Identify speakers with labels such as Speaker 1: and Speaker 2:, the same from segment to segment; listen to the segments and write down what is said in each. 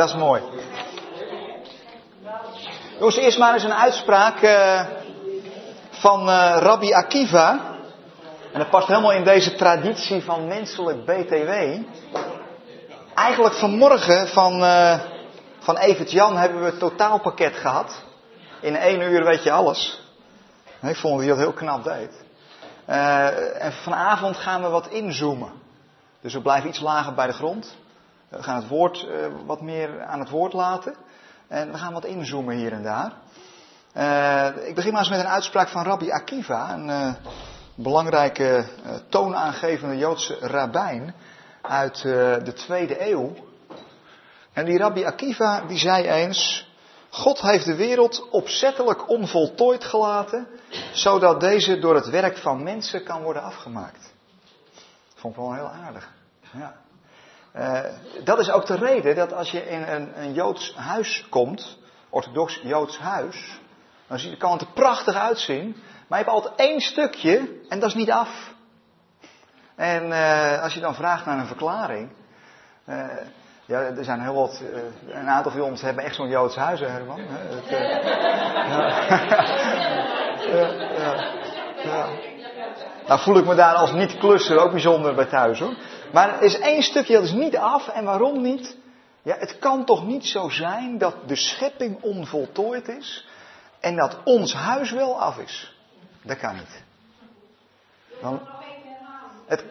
Speaker 1: Dat is mooi. Jongens, eerst maar eens een uitspraak uh, van uh, Rabbi Akiva. En dat past helemaal in deze traditie van menselijk BTW. Eigenlijk vanmorgen van, uh, van Evert Jan hebben we het totaalpakket gehad. In één uur weet je alles. Ik vond dat hij dat heel knap deed. en vanavond gaan we wat inzoomen. Dus we blijven iets lager bij de grond. We gaan het woord wat meer aan het woord laten. En we gaan wat inzoomen hier en daar. Uh, ik begin maar eens met een uitspraak van Rabbi Akiva, een uh, belangrijke toonaangevende Joodse rabbijn uit de tweede eeuw. En die Rabbi Akiva die zei eens, God heeft de wereld opzettelijk onvoltooid gelaten, zodat deze door het werk van mensen kan worden afgemaakt. Vond ik wel heel aardig. Ja. Uh, dat is ook de reden dat als je in een, een Joods huis komt, orthodox Joods huis, dan kan het er prachtig uitzien, maar je hebt altijd één stukje en dat is niet af. En uh, als je dan vraagt naar een verklaring, uh, ja, er zijn heel wat, een aantal van ons hebben echt zo'n Joods huis, Herman. Het, ja, ja, Nou voel ik me daar als niet-klusser ook bijzonder bij thuis hoor. Maar er is één stukje dat is niet af. En waarom niet? Ja, het kan toch niet zo zijn dat de schepping onvoltooid is en dat ons huis wel af is? Dat kan niet. Dan, het,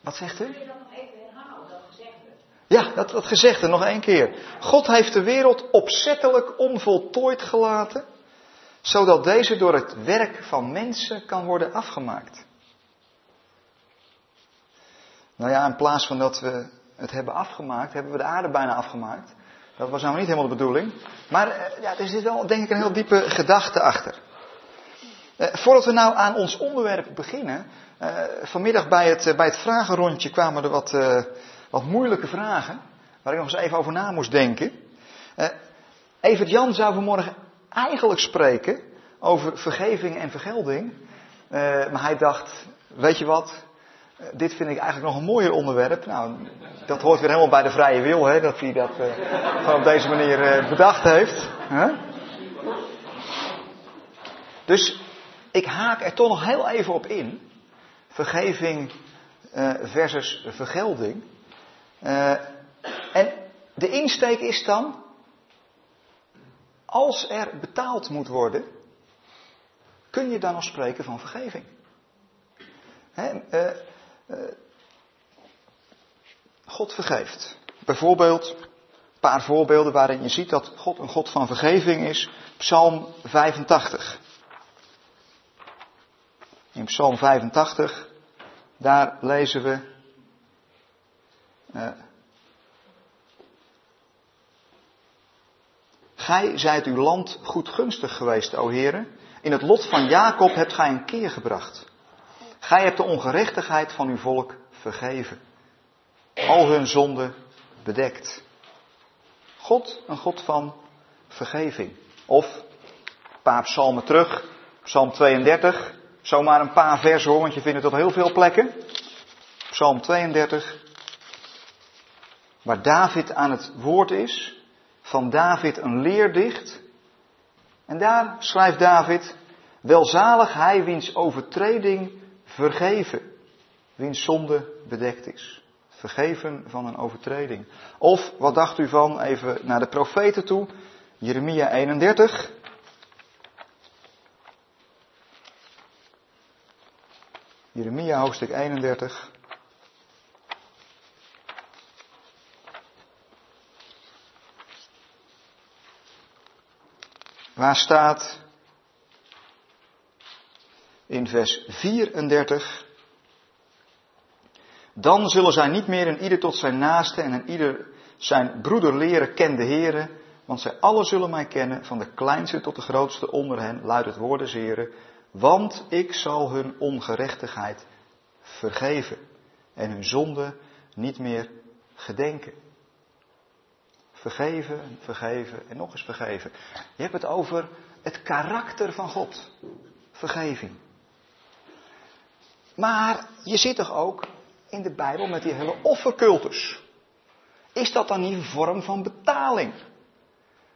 Speaker 1: wat zegt u? Ja, dat, dat gezegde nog één keer. God heeft de wereld opzettelijk onvoltooid gelaten, zodat deze door het werk van mensen kan worden afgemaakt. Nou ja, in plaats van dat we het hebben afgemaakt, hebben we de aarde bijna afgemaakt. Dat was nou niet helemaal de bedoeling. Maar eh, ja, er zit wel, denk ik, een heel diepe gedachte achter. Eh, voordat we nou aan ons onderwerp beginnen. Eh, vanmiddag bij het, bij het vragenrondje kwamen er wat, uh, wat moeilijke vragen. Waar ik nog eens even over na moest denken. Evert Jan zou vanmorgen eigenlijk spreken over vergeving en vergelding. maar hij dacht, weet je wat, eh, dit vind ik eigenlijk nog een mooier onderwerp. Nou, dat hoort weer helemaal bij de vrije wil, hè, dat hij dat uh, gewoon op deze manier uh, bedacht heeft. Dus ik haak er toch nog heel even op in. Vergeving versus vergelding. en de insteek is dan, als er betaald moet worden, kun je dan nog spreken van vergeving. Uh, God vergeeft. Bijvoorbeeld, een paar voorbeelden waarin je ziet dat God een God van vergeving is. Psalm 85. In Psalm 85, daar lezen we. Uh, Gij zijt uw land goedgunstig geweest, o heren. In het lot van Jacob hebt gij een keer gebracht. Gij hebt de ongerechtigheid van uw volk vergeven. Al hun zonden bedekt. God, een God van vergeving. Of, een paar psalmen terug, psalm 32. Zomaar een paar versen hoor, want je vindt het op heel veel plekken. Psalm 32. Waar David aan het woord is. Van David een leerdicht. En daar schrijft David. Welzalig hij wiens overtreding vergeven, wiens zonde bedekt is. Vergeven van een overtreding. Of, wat dacht u van, even naar de profeten toe, Jeremia 31. Jeremia hoofdstuk 31. Waar staat in vers 34. Dan zullen zij niet meer een ieder tot zijn naaste en een ieder zijn broeder leren, ken de Heere, want zij alle zullen mij kennen, van de kleinste tot de grootste onder hen, luidt het woord des want ik zal hun ongerechtigheid vergeven en hun zonde niet meer gedenken. Vergeven, vergeven en nog eens vergeven. Je hebt het over het karakter van God. Vergeving. Maar je zit toch ook in de Bijbel met die hele offercultus. Is dat dan niet een vorm van betaling?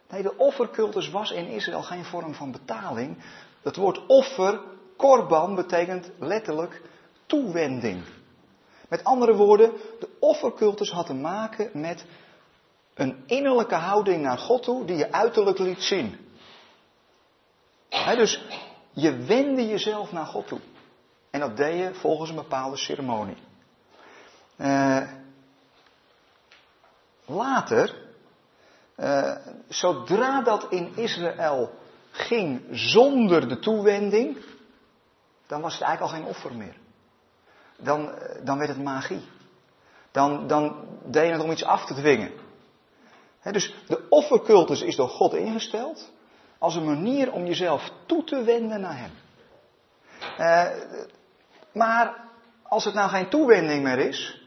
Speaker 1: Nee, de offercultus was in Israël geen vorm van betaling. Het woord offer, korban, betekent letterlijk toewending. Met andere woorden, de offercultus had te maken met een innerlijke houding naar God toe die je uiterlijk liet zien. dus je wende jezelf naar God toe. En dat deed je volgens een bepaalde ceremonie. Uh, later, uh, zodra dat in Israël ging zonder de toewending, dan was het eigenlijk al geen offer meer. Dan, eh, dan werd het magie. Dan, dan deed je het om iets af te dwingen. dus de offercultus is door God ingesteld als een manier om jezelf toe te wenden naar Hem. Maar als het nou geen toewending meer is,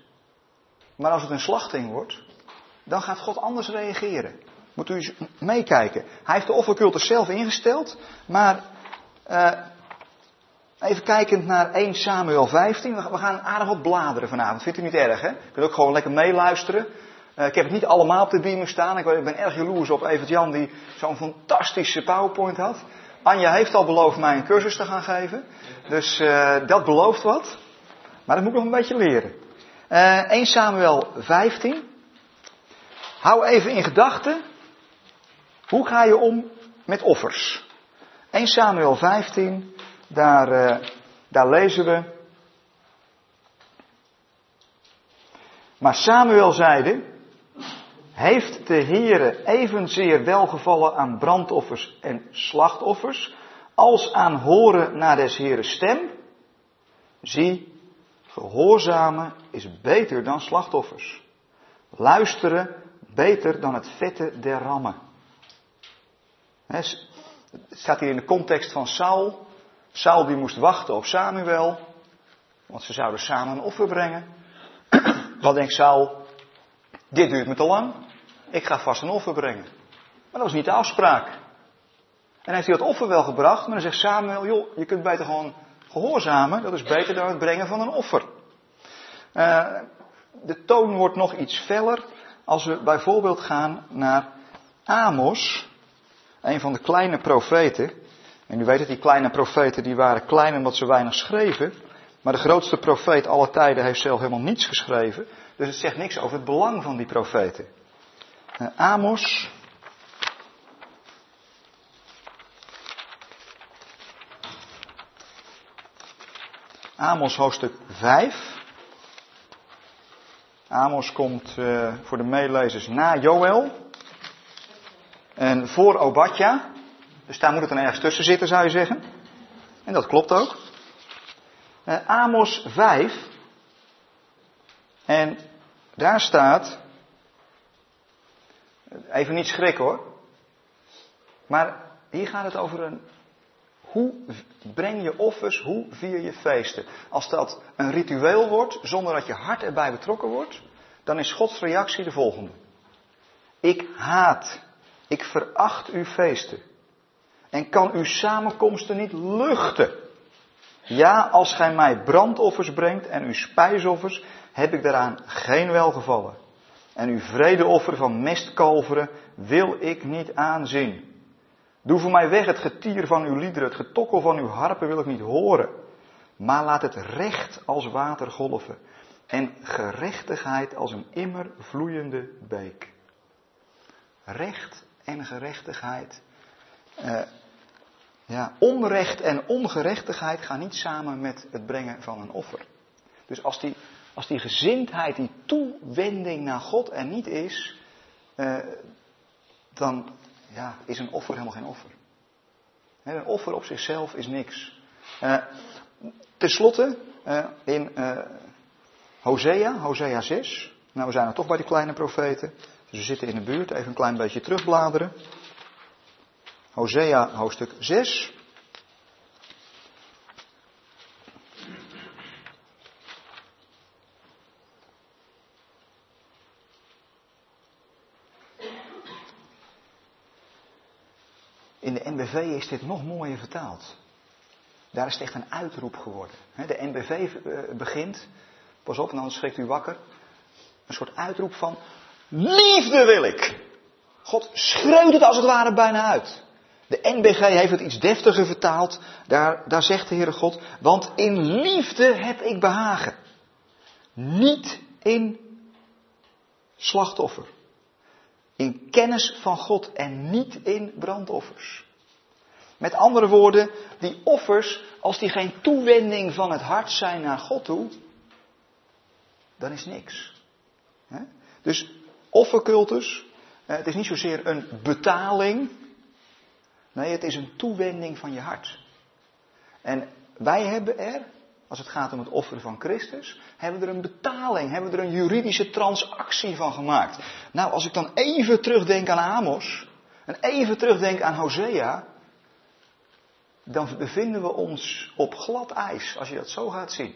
Speaker 1: maar als het een slachting wordt, dan gaat God anders reageren. Moet u eens meekijken. Hij heeft de offercultus zelf ingesteld, maar uh, even kijkend naar 1 Samuel 15. We gaan aardig wat bladeren vanavond. Vindt u niet erg, hè? Je kunt ook gewoon lekker meeluisteren. Uh, ik heb het niet allemaal op de beamer staan. Ik ben erg jaloers op Evert Jan die zo'n fantastische PowerPoint had. Anja heeft al beloofd mij een cursus te gaan geven. Dus uh, dat belooft wat. Maar dat moet ik nog een beetje leren. Uh, 1 Samuel 15. Hou even in gedachten. Hoe ga je om met offers? 1 Samuel 15. Daar, uh, daar lezen we. Maar Samuel zeide. Heeft de Heere evenzeer welgevallen aan brandoffers en slachtoffers, als aan horen naar des Heeren stem? Zie, gehoorzamen is beter dan slachtoffers. Luisteren beter dan het vette der rammen. Het staat hier in de context van Saul. Saul die moest wachten op Samuel, want ze zouden samen een offer brengen. Wat denkt Saul? Dit duurt me te lang. Ik ga vast een offer brengen. Maar dat was niet de afspraak. En heeft hij dat offer wel gebracht, maar dan zegt Samuel, joh, je kunt beter gewoon gehoorzamen. Dat is beter dan het brengen van een offer. Uh, de toon wordt nog iets feller als we bijvoorbeeld gaan naar Amos, een van de kleine profeten. En u weet het, die kleine profeten die waren klein omdat ze weinig schreven. Maar de grootste profeet aller tijden heeft zelf helemaal niets geschreven. Dus het zegt niks over het belang van die profeten. Uh, Amos. Amos hoofdstuk 5. Amos komt uh, voor de meelezers na Joel. En voor Obadja. Dus daar moet het dan ergens tussen zitten, zou je zeggen. En dat klopt ook. Uh, Amos 5. En daar staat. Even niet schrikken hoor. Maar hier gaat het over een. Hoe breng je offers, hoe vier je feesten? Als dat een ritueel wordt, zonder dat je hart erbij betrokken wordt, dan is Gods reactie de volgende. Ik haat, ik veracht uw feesten. En kan uw samenkomsten niet luchten. Ja, als gij mij brandoffers brengt en uw spijsoffers, heb ik daaraan geen welgevallen. En uw vredeoffer van mestkalveren wil ik niet aanzien. Doe voor mij weg het getier van uw liederen, het getokkel van uw harpen wil ik niet horen. Maar laat het recht als water golven en gerechtigheid als een immer vloeiende beek. Recht en gerechtigheid. Uh, ja, onrecht en ongerechtigheid gaan niet samen met het brengen van een offer. Dus als die als die gezindheid, die toewending naar God er niet is, uh, dan ja, is een offer helemaal geen offer. een offer op zichzelf is niks. Uh, Ten slotte, uh, in Hosea, Hosea 6. Nou, we zijn er toch bij die kleine profeten. Dus we zitten in de buurt. Even een klein beetje terugbladeren. Hosea hoofdstuk 6. In de NBV is dit nog mooier vertaald. Daar is het echt een uitroep geworden. De NBV eh, begint, pas op, dan schrikt u wakker. Een soort uitroep van, Liefde wil ik. God schreeuwt het als het ware bijna uit. De NBG heeft het iets deftiger vertaald. Daar, daar zegt de Heere God, want in liefde heb ik behagen. Niet in slachtoffer. In kennis van God en niet in brandoffers. Met andere woorden, die offers, als die geen toewending van het hart zijn naar God toe, dan is niks. Dus offercultus, eh, het is niet zozeer een betaling, nee, het is een toewending van je hart. En wij hebben er, als het gaat om het offeren van Christus, hebben we er een betaling, hebben we er een juridische transactie van gemaakt. Nou, als ik dan even terugdenk aan Amos, en even terugdenk aan Hosea, dan bevinden we ons op glad ijs, als je dat zo gaat zien.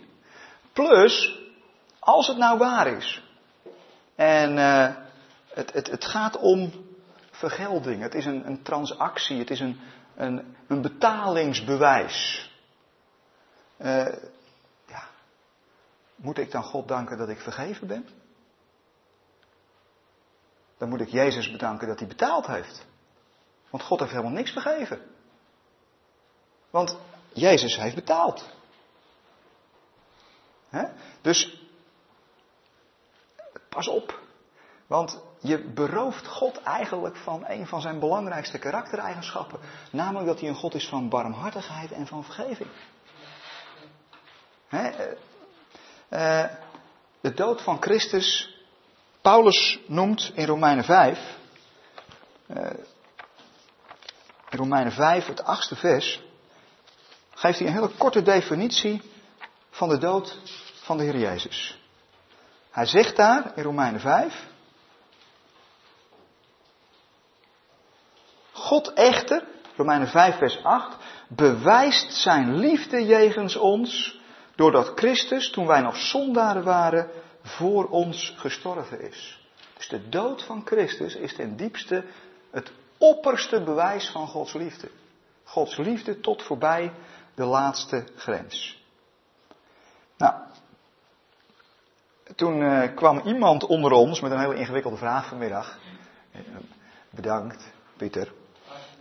Speaker 1: Plus, als het nou waar is, en uh, het, het, het, gaat om vergelding, het is een, een transactie, het is een, een, een betalingsbewijs. Uh, ja, moet ik dan God danken dat ik vergeven ben? Dan moet ik Jezus bedanken dat hij betaald heeft. Want God heeft helemaal niks vergeven. Want Jezus heeft betaald. Dus pas op. Want je berooft God eigenlijk van een van zijn belangrijkste karaktereigenschappen. Namelijk dat hij een God is van barmhartigheid en van vergeving. He, uh, de dood van Christus, Paulus noemt in Romeinen 5, uh, in Romeinen 5, het achtste vers, geeft hij een hele korte definitie van de dood van de Heer Jezus. Hij zegt daar in Romeinen 5. God echter, Romeinen 5 vers 8, bewijst zijn liefde jegens ons doordat Christus, toen wij nog zondaren waren, voor ons gestorven is. Dus de dood van Christus is ten diepste het opperste bewijs van Gods liefde. Gods liefde tot voorbij de laatste grens. Nou, toen uh, kwam iemand onder ons met een hele ingewikkelde vraag vanmiddag. Bedankt, Pieter.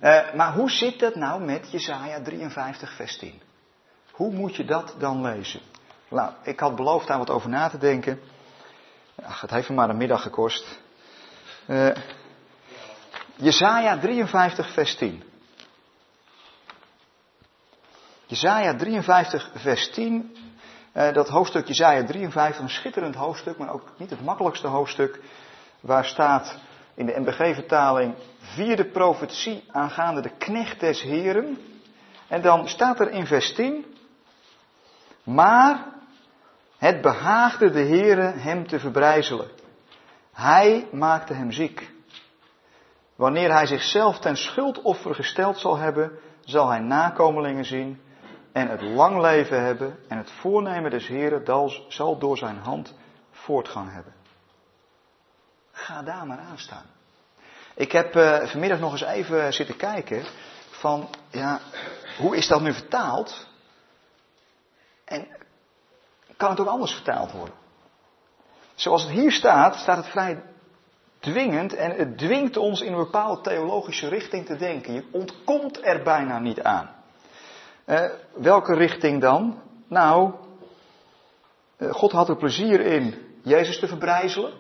Speaker 1: Uh, maar hoe zit dat nou met Jesaja 53, vers 10? Hoe moet je dat dan lezen? Nou, ik had beloofd daar wat over na te denken. Ach, het heeft me maar een middag gekost. Jesaja 53, vers 10. Jezaja 53, vers 10. Uh, dat hoofdstuk Jezaja 53, een schitterend hoofdstuk, maar ook niet het makkelijkste hoofdstuk. Waar staat in de MBG-vertaling vierde profetie aangaande de knecht des Heren. En dan staat er in vers 10. Maar het behaagde de Heere hem te verbrijzelen. Hij maakte hem ziek. Wanneer hij zichzelf ten schuldoffer gesteld zal hebben, zal hij nakomelingen zien en het lang leven hebben en het voornemen des Heren zal door zijn hand voortgang hebben. Ga daar maar aan staan. Ik heb uh, vanmiddag nog eens even zitten kijken van, ja, hoe is dat nu vertaald? En kan het ook anders vertaald worden? Zoals het hier staat, staat het vrij dwingend en het dwingt ons in een bepaalde theologische richting te denken. Je ontkomt er bijna niet aan. Uh, welke richting dan? Nou, uh, God had er plezier in Jezus te verbrijzelen.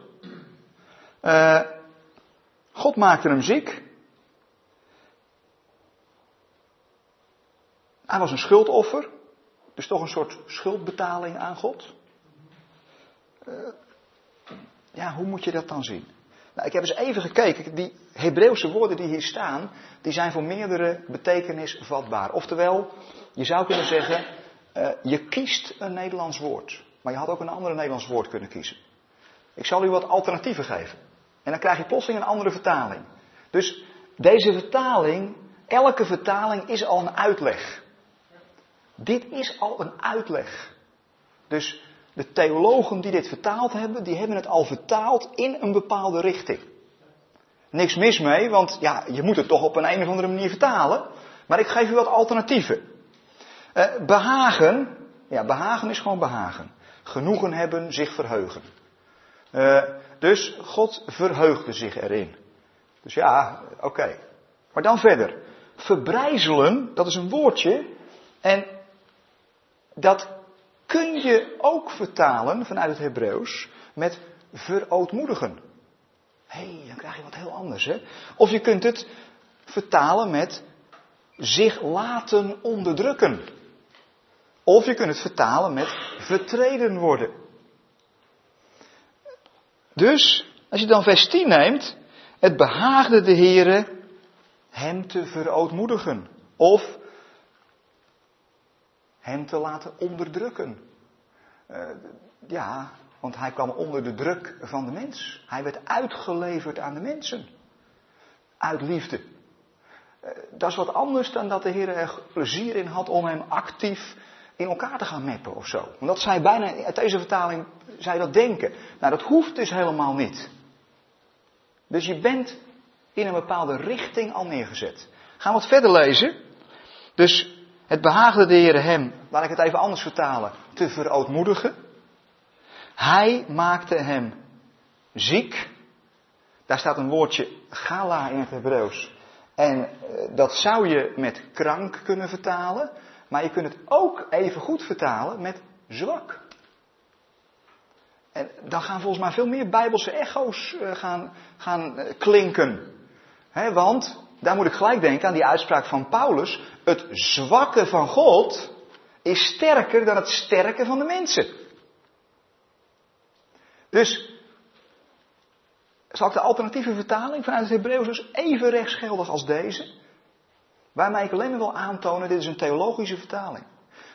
Speaker 1: Uh, God maakte hem ziek. Hij was een schuldoffer. Dus toch een soort schuldbetaling aan God. ja, hoe moet je dat dan zien? Nou, ik heb eens even gekeken. Die Hebreeuwse woorden die hier staan, die zijn voor meerdere betekenis vatbaar. Oftewel, je zou kunnen zeggen, uh, je kiest een Nederlands woord. Maar je had ook een ander Nederlands woord kunnen kiezen. Ik zal u wat alternatieven geven. En dan krijg je plotseling een andere vertaling. Dus deze vertaling, elke vertaling is al een uitleg. Dit is al een uitleg. Dus de theologen die dit vertaald hebben, die hebben het al vertaald in een bepaalde richting. Niks mis mee, want ja, je moet het toch op een, of andere manier vertalen. Maar ik geef u wat alternatieven. Uh, behagen, ja, behagen is gewoon behagen. Genoegen hebben, zich verheugen. Uh, Dus God verheugde zich erin. Dus ja, oké. Maar dan verder. Verbrijzelen, dat is een woordje. En dat kun je ook vertalen vanuit het Hebreeuws met verootmoedigen. Hé, hey, dan krijg je wat heel anders, hè? Of je kunt het vertalen met zich laten onderdrukken. Of je kunt het vertalen met vertreden worden. Dus, als je dan vers 10 neemt, het behaagde de Heere hem te verootmoedigen. Of hem te laten onderdrukken. Uh, ja, want hij kwam onder de druk van de mens. Hij werd uitgeleverd aan de mensen. Uit liefde. Uh, dat is wat anders dan dat de Heer er plezier in had om hem actief in elkaar te gaan meppen of zo. Want dat zij bijna, uit deze vertaling, zij dat denken. Nou, dat hoeft dus helemaal niet. Dus je bent in een bepaalde richting al neergezet. Gaan we wat verder lezen. Dus het behaagde de Heer hem, laat ik het even anders vertalen, te verootmoedigen. Hij maakte hem ziek. Daar staat een woordje gala in het Hebreeuws. En eh, dat zou je met krank kunnen vertalen. Maar je kunt het ook even goed vertalen met zwak. En dan gaan volgens mij veel meer bijbelse echo's eh, gaan, gaan eh, klinken. want, daar moet ik gelijk denken aan die uitspraak van Paulus. Het zwakke van God is sterker dan het sterke van de mensen. Dus, zal ik de alternatieve vertaling vanuit het Hebreeuws dus even rechtsgeldig als deze? Waarmee ik alleen maar wil aantonen, dit is een theologische vertaling.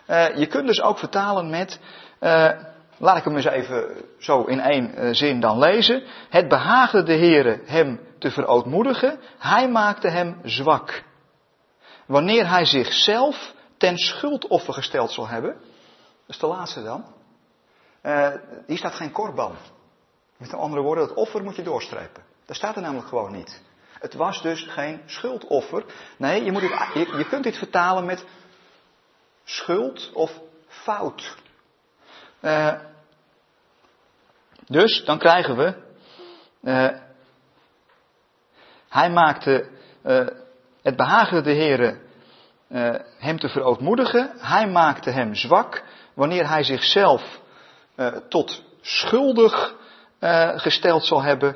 Speaker 1: Uh, je kunt dus ook vertalen met, uh, laat ik hem eens even zo in één uh, zin dan lezen. Het behaagde de Heere hem te verootmoedigen, hij maakte hem zwak. Wanneer hij zichzelf ten schuldoffer gesteld zal hebben, dat is de laatste dan, hier staat geen korban. Met andere woorden, dat offer moet je doorstrepen. Dat staat er namelijk gewoon niet. Het was dus geen schuldoffer. Nee, je, moet je, je kunt dit vertalen met schuld of fout. Uh, dus dan krijgen we. Uh, hij maakte. Uh, het behaagde de Heer hem te verootmoedigen. Hij maakte hem zwak. Wanneer hij zichzelf tot schuldig gesteld zal hebben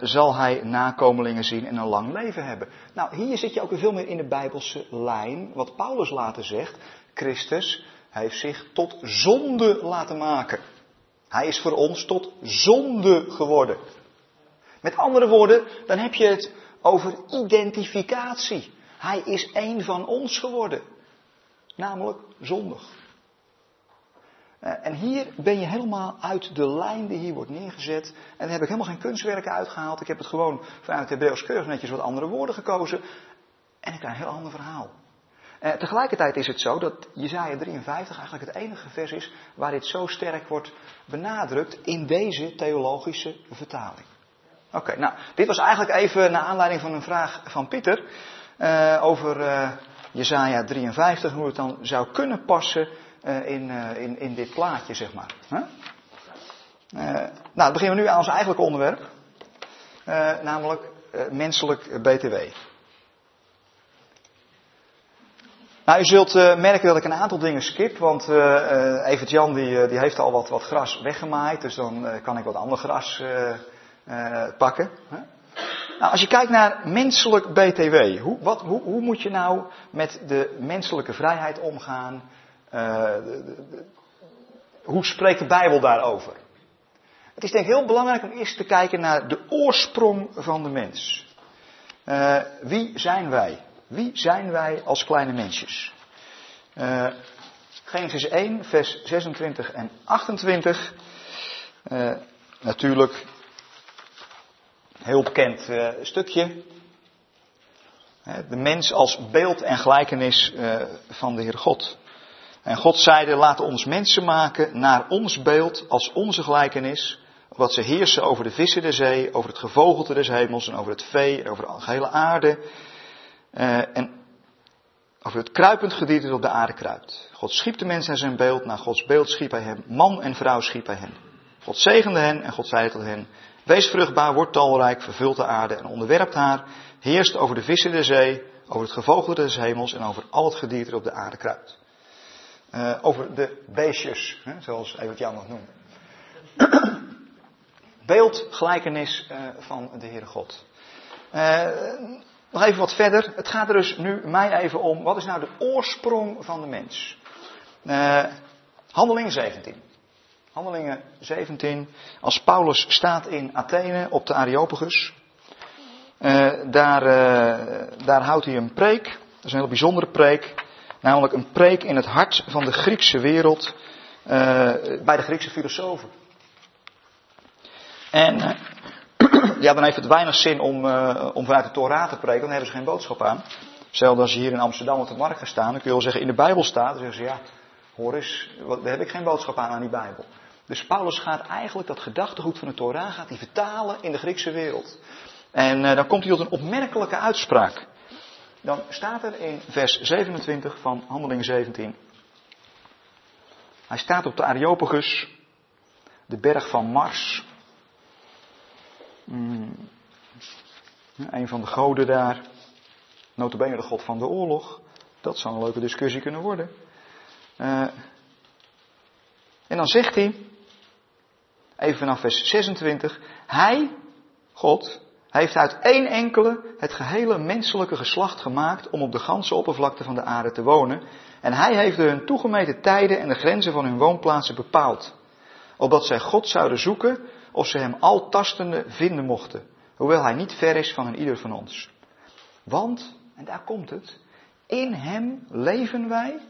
Speaker 1: zal hij nakomelingen zien en een lang leven hebben. Nou, hier zit je ook weer veel meer in de Bijbelse lijn, wat Paulus later zegt. Christus heeft zich tot zonde laten maken. Hij is voor ons tot zonde geworden. Met andere woorden, dan heb je het over identificatie. Hij is één van ons geworden. Namelijk zondig. Eh, en hier ben je helemaal uit de lijn die hier wordt neergezet. En daar heb ik helemaal geen kunstwerken uitgehaald. Ik heb het gewoon vanuit het Hebreeuws netjes wat andere woorden gekozen. En ik krijg een heel ander verhaal. Uh, tegelijkertijd is het zo dat Jezaja 53 eigenlijk het enige vers is waar dit zo sterk wordt benadrukt in deze theologische vertaling. Oké, nou, dit was eigenlijk even naar aanleiding van een vraag van Pieter uh, over uh, Jezaja 53, hoe het dan zou kunnen passen uh, in, uh, in, in dit plaatje, zeg maar. Uh, nou, dan beginnen we nu aan ons eigenlijke onderwerp. namelijk menselijk BTW. Nou, u zult merken dat ik een aantal dingen skip, want Evert Jan die, die heeft al wat, wat gras weggemaaid, dus dan kan ik wat ander gras pakken. Nou, als je kijkt naar menselijk BTW, hoe, wat, hoe, hoe moet je nou met de menselijke vrijheid omgaan? Uh, hoe spreekt de Bijbel daarover? Het is denk ik heel belangrijk om eerst te kijken naar de oorsprong van de mens. Uh, wie zijn wij? Wie zijn wij als kleine mensjes? Uh, Genesis 1, vers 26 en 28. Uh, natuurlijk, heel bekend uh, stukje. De mens als beeld en gelijkenis van de Heer God. En God zeide, laat ons mensen maken naar ons beeld, als onze gelijkenis, wat ze heersen over de vissen der zee, over het gevogelte des hemels en over het vee en over de gehele aarde. Uh, en over het kruipend gedierte dat op de aarde kruipt. God schiep de mens naar zijn beeld, naar Gods beeld schiep hij hem, man en vrouw schiep hij hen. God zegende hen en God zeide tot hen, Wees vruchtbaar, word talrijk, vervult de aarde en onderwerpt haar. Heerst over de vissen der zee, over het gevogelte des hemels en over al het gedierte op de aarde kruipt. Uh, over de beestjes, hè, zoals Evert Jan nog noemt. Beeld, gelijkenis uh, van de Heere God. Uh, nog even wat verder. Het gaat er dus nu mij even om. Wat is nou de oorsprong van de mens? Uh, handeling 17. Handelingen 17. Als Paulus staat in Athene op de Areopagus. Uh, daar, uh, daar houdt hij een preek. Dat is een heel bijzondere preek. Namelijk een preek in het hart van de Griekse wereld. Bij de Griekse filosofen. En ja, dan heeft het weinig zin om, om vanuit de Torah te preken. Dan hebben ze geen boodschap aan. Hetzelfde als je hier in Amsterdam op de markt gaat staan. Dan kun je wel zeggen in de Bijbel staat. Dan zeggen ze ja, hoor eens, daar heb ik geen boodschap aan aan die Bijbel. Dus Paulus gaat eigenlijk dat gedachtegoed van de Torah gaat hij vertalen in de Griekse wereld. En uh, dan komt hij tot een opmerkelijke uitspraak. Dan staat er in vers 27 van Handeling 17. Hij staat op de Areopagus, de berg van Mars. Mm, een van de goden daar. Notabene de god van de oorlog. Dat zou een leuke discussie kunnen worden. Uh, en dan zegt hij, even vanaf vers 26, Hij, God, heeft uit één enkele het gehele menselijke geslacht gemaakt om op de ganse oppervlakte van de aarde te wonen. En Hij heeft de hun toegemeten tijden en de grenzen van hun woonplaatsen bepaald. Opdat zij God zouden zoeken of ze Hem altastende vinden mochten. Hoewel Hij niet ver is van een ieder van ons. Want, en daar komt het, in Hem leven wij,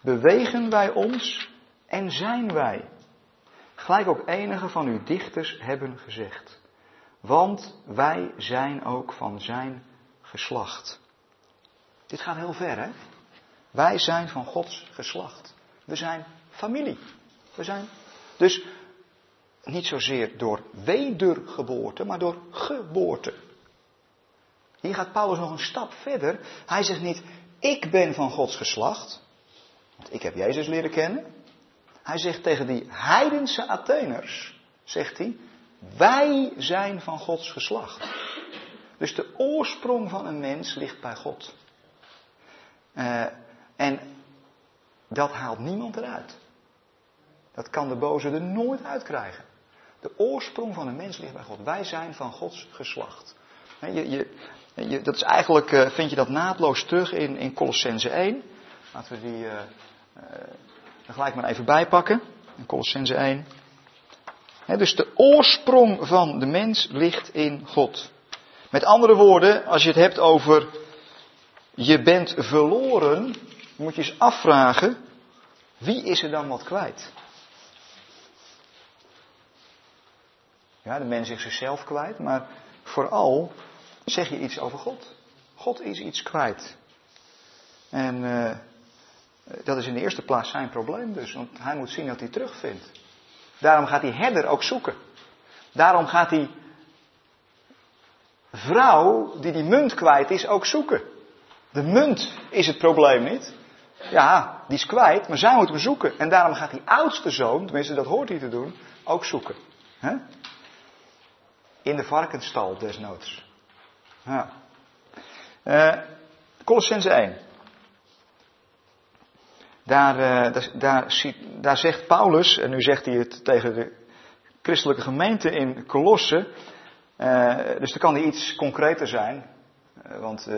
Speaker 1: bewegen wij ons en zijn wij. Gelijk ook enige van uw dichters hebben gezegd. Want wij zijn ook van zijn geslacht. Dit gaat heel ver, hè? Wij zijn van Gods geslacht. We zijn familie. We zijn dus niet zozeer door wedergeboorte, maar door geboorte. Hier gaat Paulus nog een stap verder. Hij zegt niet, ik ben van Gods geslacht. Want ik heb Jezus leren kennen. Hij zegt tegen die heidense Atheners, zegt hij, wij zijn van Gods geslacht. Dus de oorsprong van een mens ligt bij God. Uh, en dat haalt niemand eruit. Dat kan de boze er nooit uitkrijgen. De oorsprong van een mens ligt bij God. Wij zijn van Gods geslacht. Je, je, dat is eigenlijk, uh, vind je dat naadloos terug in, in Colossense 1. Laten we die uh, gelijk maar even bijpakken. In Colossense 1. He, dus de oorsprong van de mens ligt in God. Met andere woorden, als je het hebt over je bent verloren, moet je eens afvragen, wie is er dan wat kwijt? Ja, de mens is zichzelf kwijt, maar vooral zeg je iets over God. God is iets kwijt. En uh, dat is in de eerste plaats zijn probleem dus, want hij moet zien dat hij terugvindt. Daarom gaat die herder ook zoeken. Daarom gaat die vrouw die die munt kwijt is ook zoeken. De munt is het probleem niet. Ja, die is kwijt, maar zij moet hem zoeken. En daarom gaat die oudste zoon, tenminste dat hoort hij te doen, ook zoeken. He? In de varkensstal desnoods. Ja. Uh, Colossense 1. Daar, uh, daar, daar, daar, zegt Paulus, en nu zegt hij het tegen de christelijke gemeente in Colosse, uh, dus dan kan hij iets concreter zijn, want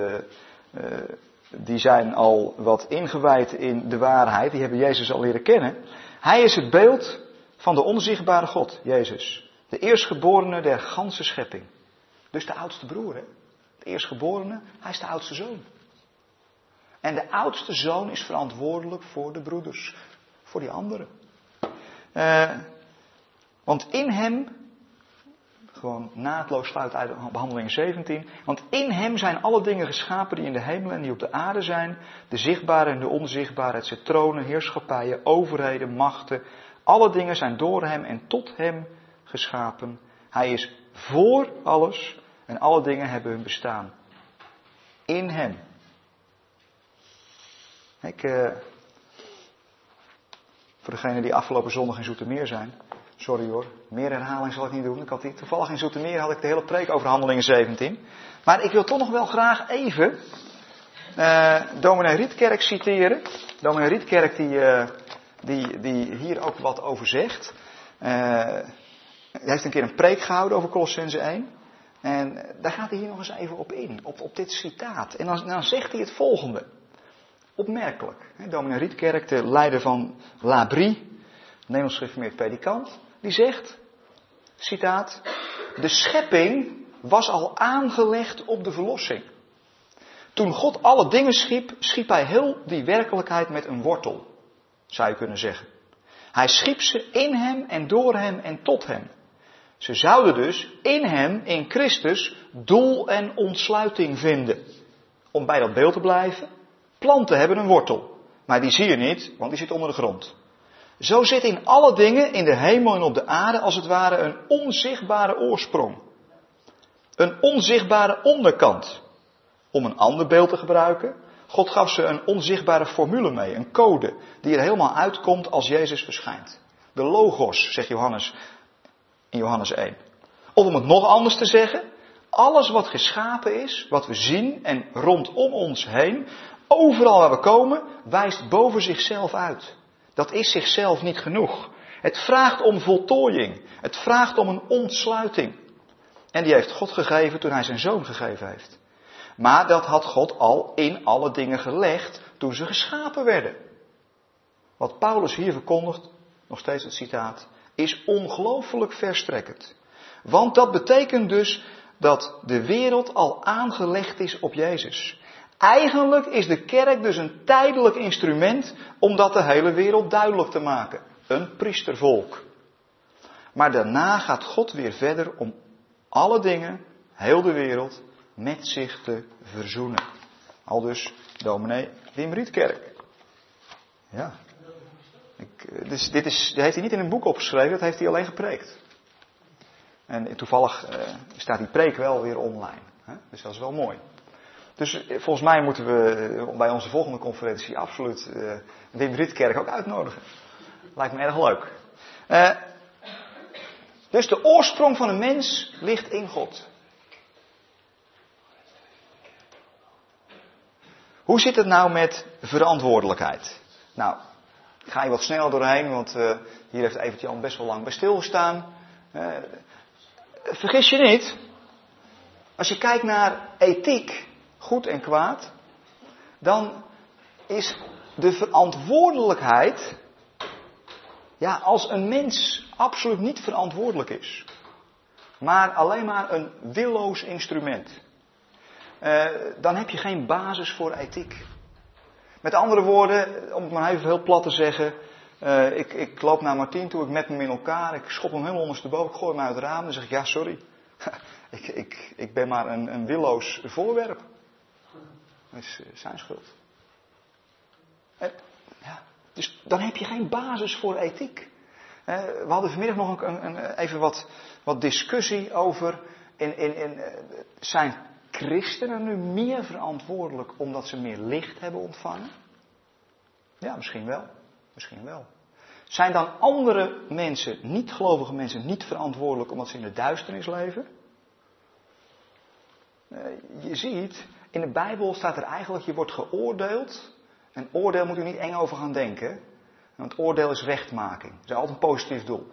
Speaker 1: die zijn al wat ingewijd in de waarheid, die hebben Jezus al leren kennen. Hij is het beeld van de onzichtbare God, Jezus. De eerstgeborene der ganse schepping. Dus de oudste broer, hè? De eerstgeborene, hij is de oudste zoon. En de oudste zoon is verantwoordelijk voor de broeders, voor die anderen. Uh, want in hem, gewoon naadloos sluit uit behandeling 17, want in hem zijn alle dingen geschapen die in de hemel en die op de aarde zijn, de zichtbare en de onzichtbare, het zijn tronen, heerschappijen, overheden, machten, alle dingen zijn door hem en tot hem geschapen. Hij is voor alles en alle dingen hebben hun bestaan. In hem. Ik, uh, voor degenen die afgelopen zondag in Zoetermeer zijn. Sorry hoor, meer herhaling zal ik niet doen. Ik had toevallig in Zoetermeer had ik de hele preek over handelingen 17. Maar ik wil toch nog wel graag even uh, dominee Rietkerk citeren. Dominee Rietkerk die, uh, die, die hier ook wat over zegt. Uh, hij heeft een keer een preek gehouden over Colossense 1. En daar gaat hij hier nog eens even op in, op, op dit citaat. En dan, zegt hij het volgende. Opmerkelijk. Dominee Rietkerk, de leider van Labrie, Nederlands gereformeerd predikant, die zegt, citaat, de schepping was al aangelegd op de verlossing. Toen God alle dingen schiep, schiep hij heel die werkelijkheid met een wortel, zou je kunnen zeggen. Hij schiep ze in hem en door hem en tot hem. Ze zouden dus in hem, in Christus, doel en ontsluiting vinden. Om bij dat beeld te blijven, planten hebben een wortel. Maar die zie je niet, want die zit onder de grond. Zo zit in alle dingen, in de hemel en op de aarde, als het ware een onzichtbare oorsprong. Een onzichtbare onderkant. Om een ander beeld te gebruiken, God gaf ze een onzichtbare formule mee, een code, die er helemaal uitkomt als Jezus verschijnt. De logos, zegt Johannes in Johannes 1. Of om het nog anders te zeggen, alles wat geschapen is, wat we zien en rondom ons heen, overal waar we komen, wijst boven zichzelf uit. Dat is zichzelf niet genoeg. Het vraagt om voltooiing. Het vraagt om een ontsluiting. En die heeft God gegeven toen hij zijn zoon gegeven heeft. Maar dat had God al in alle dingen gelegd toen ze geschapen werden. Wat Paulus hier verkondigt, nog steeds het citaat, is ongelooflijk verstrekkend. Want dat betekent dus dat de wereld al aangelegd is op Jezus. Eigenlijk is de kerk dus een tijdelijk instrument om dat de hele wereld duidelijk te maken. Een priestervolk. Maar daarna gaat God weer verder om alle dingen, heel de wereld, met zich te verzoenen. Al dus dominee Wim Rietkerk. Ja. Ik, dus dit, is, dit heeft hij niet in een boek opgeschreven, dat heeft hij alleen gepreekt. En toevallig uh, staat die preek wel weer online. Hè? Dus dat is wel mooi. Dus eh, volgens mij moeten we eh, bij onze volgende conferentie absoluut uh, Wim Rietkerk ook uitnodigen. Lijkt me erg leuk. Dus de oorsprong van een mens ligt in God. Hoe zit het nou met verantwoordelijkheid? Nou, ik ga je wat sneller doorheen, want uh, hier heeft Evert Jan best wel lang bij stilgestaan. Uh, vergis je niet, als je kijkt naar ethiek, goed en kwaad, dan is de verantwoordelijkheid, ja, als een mens absoluut niet verantwoordelijk is, maar alleen maar een willoos instrument, uh, dan heb je geen basis voor ethiek. Met andere woorden, om het maar even heel plat te zeggen, uh, ik, ik, loop naar Martien toe, ik met hem in elkaar, ik schop hem helemaal ondersteboven, ik gooi hem uit het raam en zeg ik, ja sorry, ik, ik, ik ben maar een, een willoos voorwerp. Dat is eh, zijn schuld. En, ja, dus dan heb je geen basis voor ethiek. We hadden vanmiddag nog een, een, even wat, wat discussie over in, in, in, zijn christenen nu meer verantwoordelijk omdat ze meer licht hebben ontvangen? Ja, misschien wel. Misschien wel. Zijn dan andere mensen, niet-gelovige mensen, niet verantwoordelijk omdat ze in de duisternis leven? Eh, je ziet, in de Bijbel staat er eigenlijk, je wordt geoordeeld. En oordeel moet u niet eng over gaan denken. Want oordeel is rechtmaking. Dat is altijd een positief doel.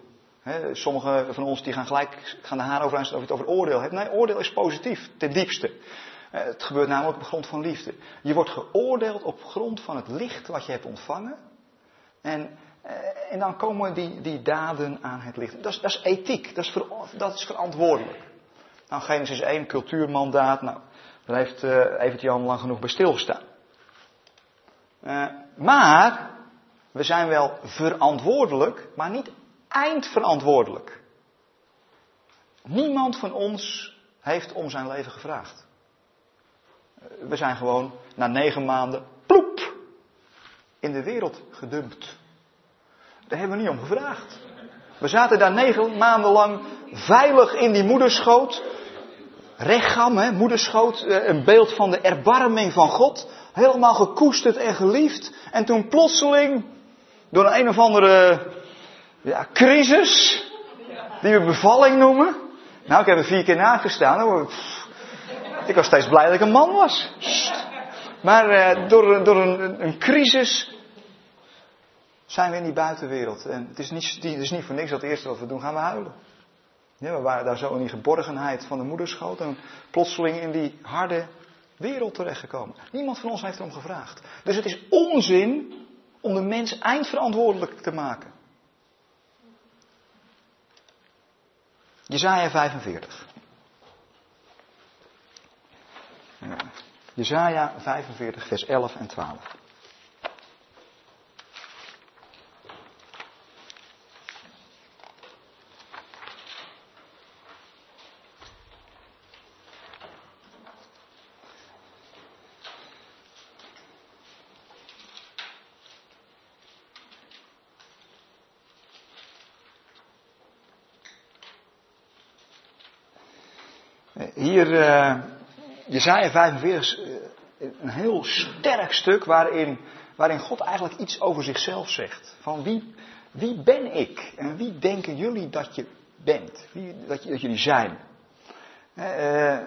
Speaker 1: Sommigen van ons die gaan gelijk gaan de haar over als je het over oordeel hebt. Nee, oordeel is positief, ten diepste. Het gebeurt namelijk op grond van liefde. Je wordt geoordeeld op grond van het licht wat je hebt ontvangen. En, eh, en dan komen die, die daden aan het licht. Dat is, dat is ethiek, dat is, dat is verantwoordelijk. Nou, Genesis 1, cultuurmandaat. Nou, daar heeft uh, Evert Jan lang genoeg bij stilgestaan. Maar, we zijn wel verantwoordelijk, maar niet eindverantwoordelijk. Niemand van ons heeft om zijn leven gevraagd. We zijn gewoon na negen maanden ploep in de wereld gedumpt. Daar hebben we niet om gevraagd. We zaten daar negen maanden lang veilig in die moederschoot. Recham, hè, moederschoot, eh, een beeld van de erbarming van God. Helemaal gekoesterd en geliefd. En toen plotseling, door een, een of andere ja, crisis, die we bevalling noemen. Nou, ik heb er vier keer nagestaan. Ik was steeds blij dat ik een man was. Maar uh, door, door een, crisis zijn we in die buitenwereld. En het is, niet, is niet voor niks dat het eerste wat we doen, gaan we huilen. Ja, we waren daar zo in die geborgenheid van de moederschoot en plotseling in die harde wereld terechtgekomen. Niemand van ons heeft erom gevraagd. Dus het is onzin om de mens eindverantwoordelijk te maken. Jezaja 45. Jezaja 45, vers 11 en 12. Hier, uh, Jezaja 45 is uh, een heel sterk stuk waarin, waarin God eigenlijk iets over zichzelf zegt. Van wie, wie ben ik en wie denken jullie dat je bent? Wie, dat, dat jullie zijn? Uh,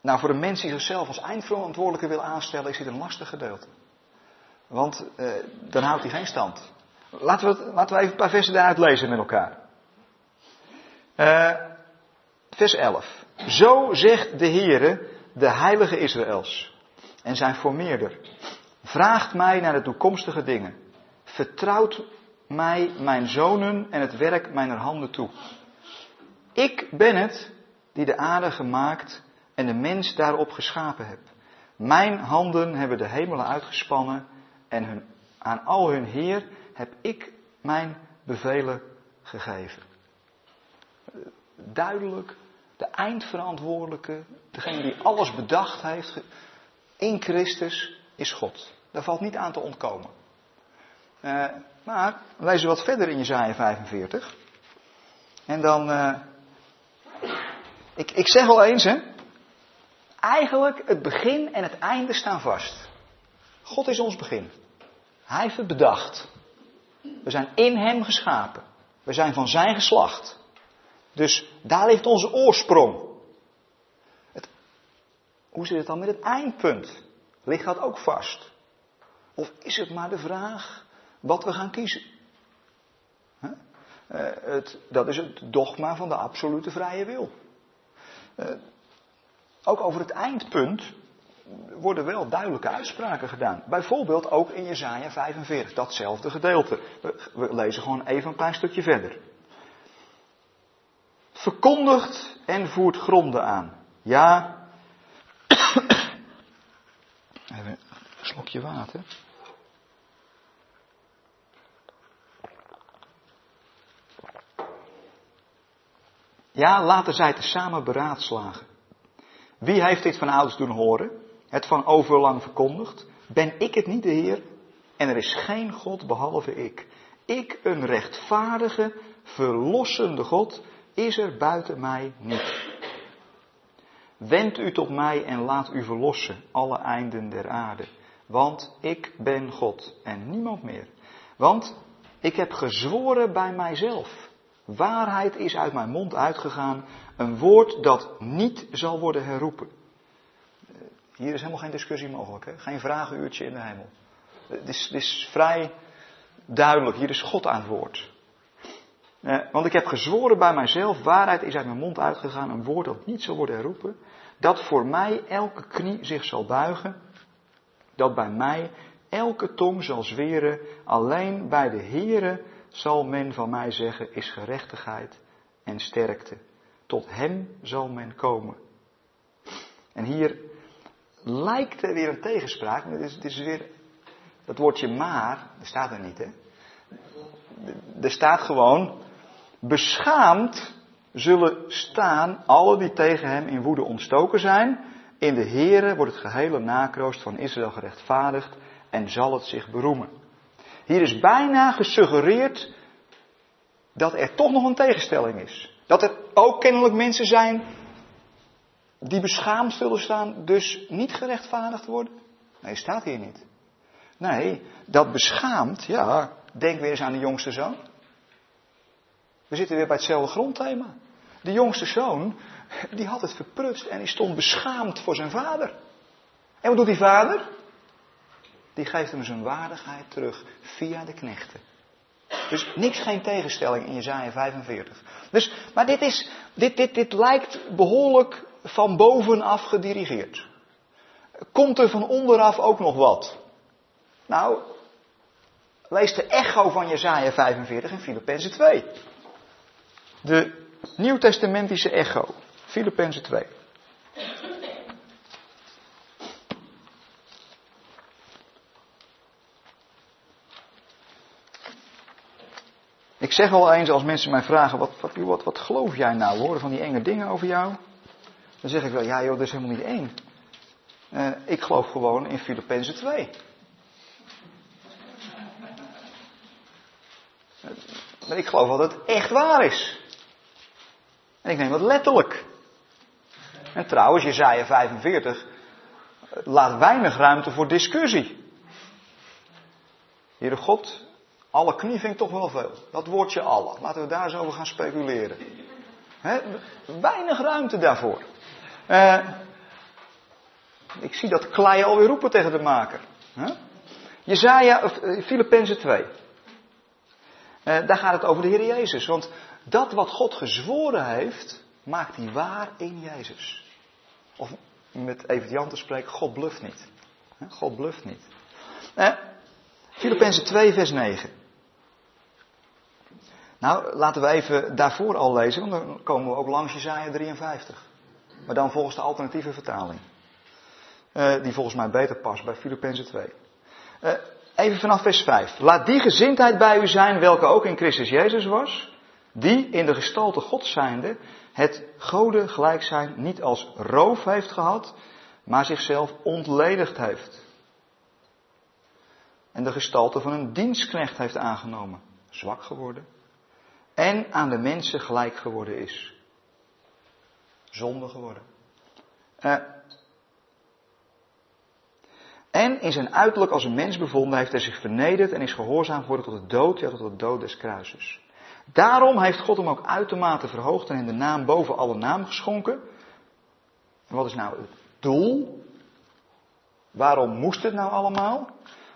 Speaker 1: nou, voor een mens die zichzelf als eindverantwoordelijke wil aanstellen, is dit een lastig gedeelte. Want dan houdt hij geen stand. Laten we, laten we even een paar versen daaruit lezen met elkaar. vers 11. Zo zegt de Heere, de heilige Israëls en zijn formeerder. Vraagt mij naar de toekomstige dingen. Vertrouwt mij mijn zonen en het werk mijner handen toe. Ik ben het die de aarde gemaakt en de mens daarop geschapen heb. Mijn handen hebben de hemelen uitgespannen en hun, aan al hun Heer heb ik mijn bevelen gegeven. Duidelijk de eindverantwoordelijke, degene die alles bedacht heeft in Christus, is God. Daar valt niet aan te ontkomen. Uh, maar we lezen wat verder in Jezaja 45. En dan, uh, ik, ik zeg al eens, hè. Eigenlijk het begin en het einde staan vast. God is ons begin. Hij heeft het bedacht. We zijn in Hem geschapen. We zijn van Zijn geslacht. Dus daar ligt onze oorsprong. Het, hoe zit het dan met het eindpunt? Ligt dat ook vast? Of is het maar de vraag wat we gaan kiezen? Uh, het, dat is het dogma van de absolute vrije wil. Uh, ook over het eindpunt worden wel duidelijke uitspraken gedaan. Bijvoorbeeld ook in Jesaja 45, datzelfde gedeelte. We lezen gewoon even een klein stukje verder verkondigt en voert gronden aan. Ja. Even een slokje water. Ja, laten zij tezamen beraadslagen. Wie heeft dit van ouders doen horen? Het van overlang verkondigd? Ben ik het niet de Heer? En er is geen God behalve ik. Ik, een rechtvaardige, verlossende God, is er buiten mij niet. Wend u tot mij en laat u verlossen, alle einden der aarde. Want ik ben God en niemand meer. Want ik heb gezworen bij mijzelf. Waarheid is uit mijn mond uitgegaan. Een woord dat niet zal worden herroepen. Hier is helemaal geen discussie mogelijk. Hè? Geen vragenuurtje in de hemel. Het is, het is vrij duidelijk. Hier is God aan het woord. Eh, want ik heb gezworen bij mijzelf, waarheid is uit mijn mond uitgegaan, een woord dat niet zal worden herroepen, dat voor mij elke knie zich zal buigen, dat bij mij elke tong zal zweren, alleen bij de Heere zal men van mij zeggen, is gerechtigheid en sterkte. Tot hem zal men komen. En hier lijkt er weer een tegenspraak, het is, het is weer, dat woordje maar, dat staat er niet hè. Er staat gewoon, Beschaamd zullen staan alle die tegen hem in woede ontstoken zijn. In de Here wordt het gehele nakroost van Israël gerechtvaardigd en zal het zich beroemen. Hier is bijna gesuggereerd dat er toch nog een tegenstelling is. Dat er ook kennelijk mensen zijn die beschaamd zullen staan, dus niet gerechtvaardigd worden. Nee, staat hier niet. Nee, dat beschaamd, ja, denk weer eens aan de jongste zoon. We zitten weer bij hetzelfde grondthema. De jongste zoon, die had het verprutst en die stond beschaamd voor zijn vader. En wat doet die vader? Die geeft hem zijn waardigheid terug via de knechten. Dus niks, geen tegenstelling in Jezaja 45. Dus, maar dit, is, dit, dit, dit lijkt behoorlijk van bovenaf gedirigeerd. Komt er van onderaf ook nog wat? Nou, lees de echo van Jezaja 45 in Filippenzen 2. De nieuwtestamentische echo, Filippenzen 2. Ik zeg wel eens als mensen mij vragen, wat, wat, wat, geloof jij nou? Horen van die enge dingen over jou. Dan zeg ik wel, ja joh, dat is helemaal niet eng. Uh, ik geloof gewoon in Filippenzen 2. Maar ik geloof dat het echt waar is. En ik neem dat letterlijk. En trouwens, Jezaja 45 laat weinig ruimte voor discussie. Heere God, alle knie vind ik toch wel veel. Dat woordje alle. Laten we daar zo over gaan speculeren. Weinig ruimte daarvoor. Uh, ik zie dat klei alweer roepen tegen de maker. He? Jezaja, uh, Filippenzen 2. Uh, daar gaat het over de Heer Jezus. Want dat wat God gezworen heeft, maakt hij waar in Jezus. Of met Evert Jan te spreken, God bluft niet. God bluft niet. Filippenzen 2 vers 9. Nou, laten we even daarvoor al lezen, want dan komen we ook langs Jezaja 53. Maar dan volgens de alternatieve vertaling. Uh, die volgens mij beter past bij Filippenzen 2. Uh, even vanaf vers 5. Laat die gezindheid bij u zijn, welke ook in Christus Jezus was. Die in de gestalte God zijnde het goden gelijk zijn niet als roof heeft gehad, maar zichzelf ontledigd heeft. En de gestalte van een dienstknecht heeft aangenomen. Zwak geworden en aan de mensen gelijk geworden is. Zonde geworden. Uh, en in zijn uiterlijk als een mens bevonden heeft hij zich vernederd en is gehoorzaam geworden tot de dood, ja tot de dood des kruises. Daarom heeft God hem ook uitermate verhoogd en in de naam boven alle naam geschonken. En wat is nou het doel? Waarom moest het nou allemaal?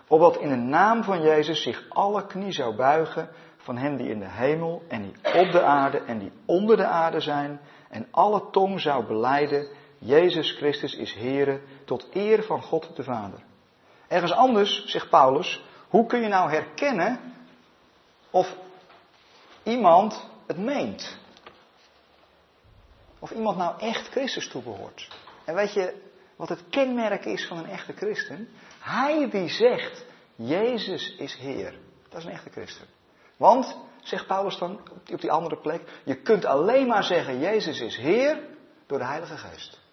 Speaker 1: Opdat in de naam van Jezus zich alle knie zou buigen van hen die in de hemel en die op de aarde en die onder de aarde zijn. En alle tong zou beleiden, Jezus Christus is Heere, tot eer van God de Vader. Ergens anders, zegt Paulus, hoe kun je nou herkennen of iemand het meent? Of iemand nou echt Christus toebehoort? En weet je wat het kenmerk is van een echte christen? Hij die zegt, Jezus is Heer. Dat is een echte christen. Want, zegt Paulus dan op die andere plek, je kunt alleen maar zeggen Jezus is Heer door de Heilige Geest.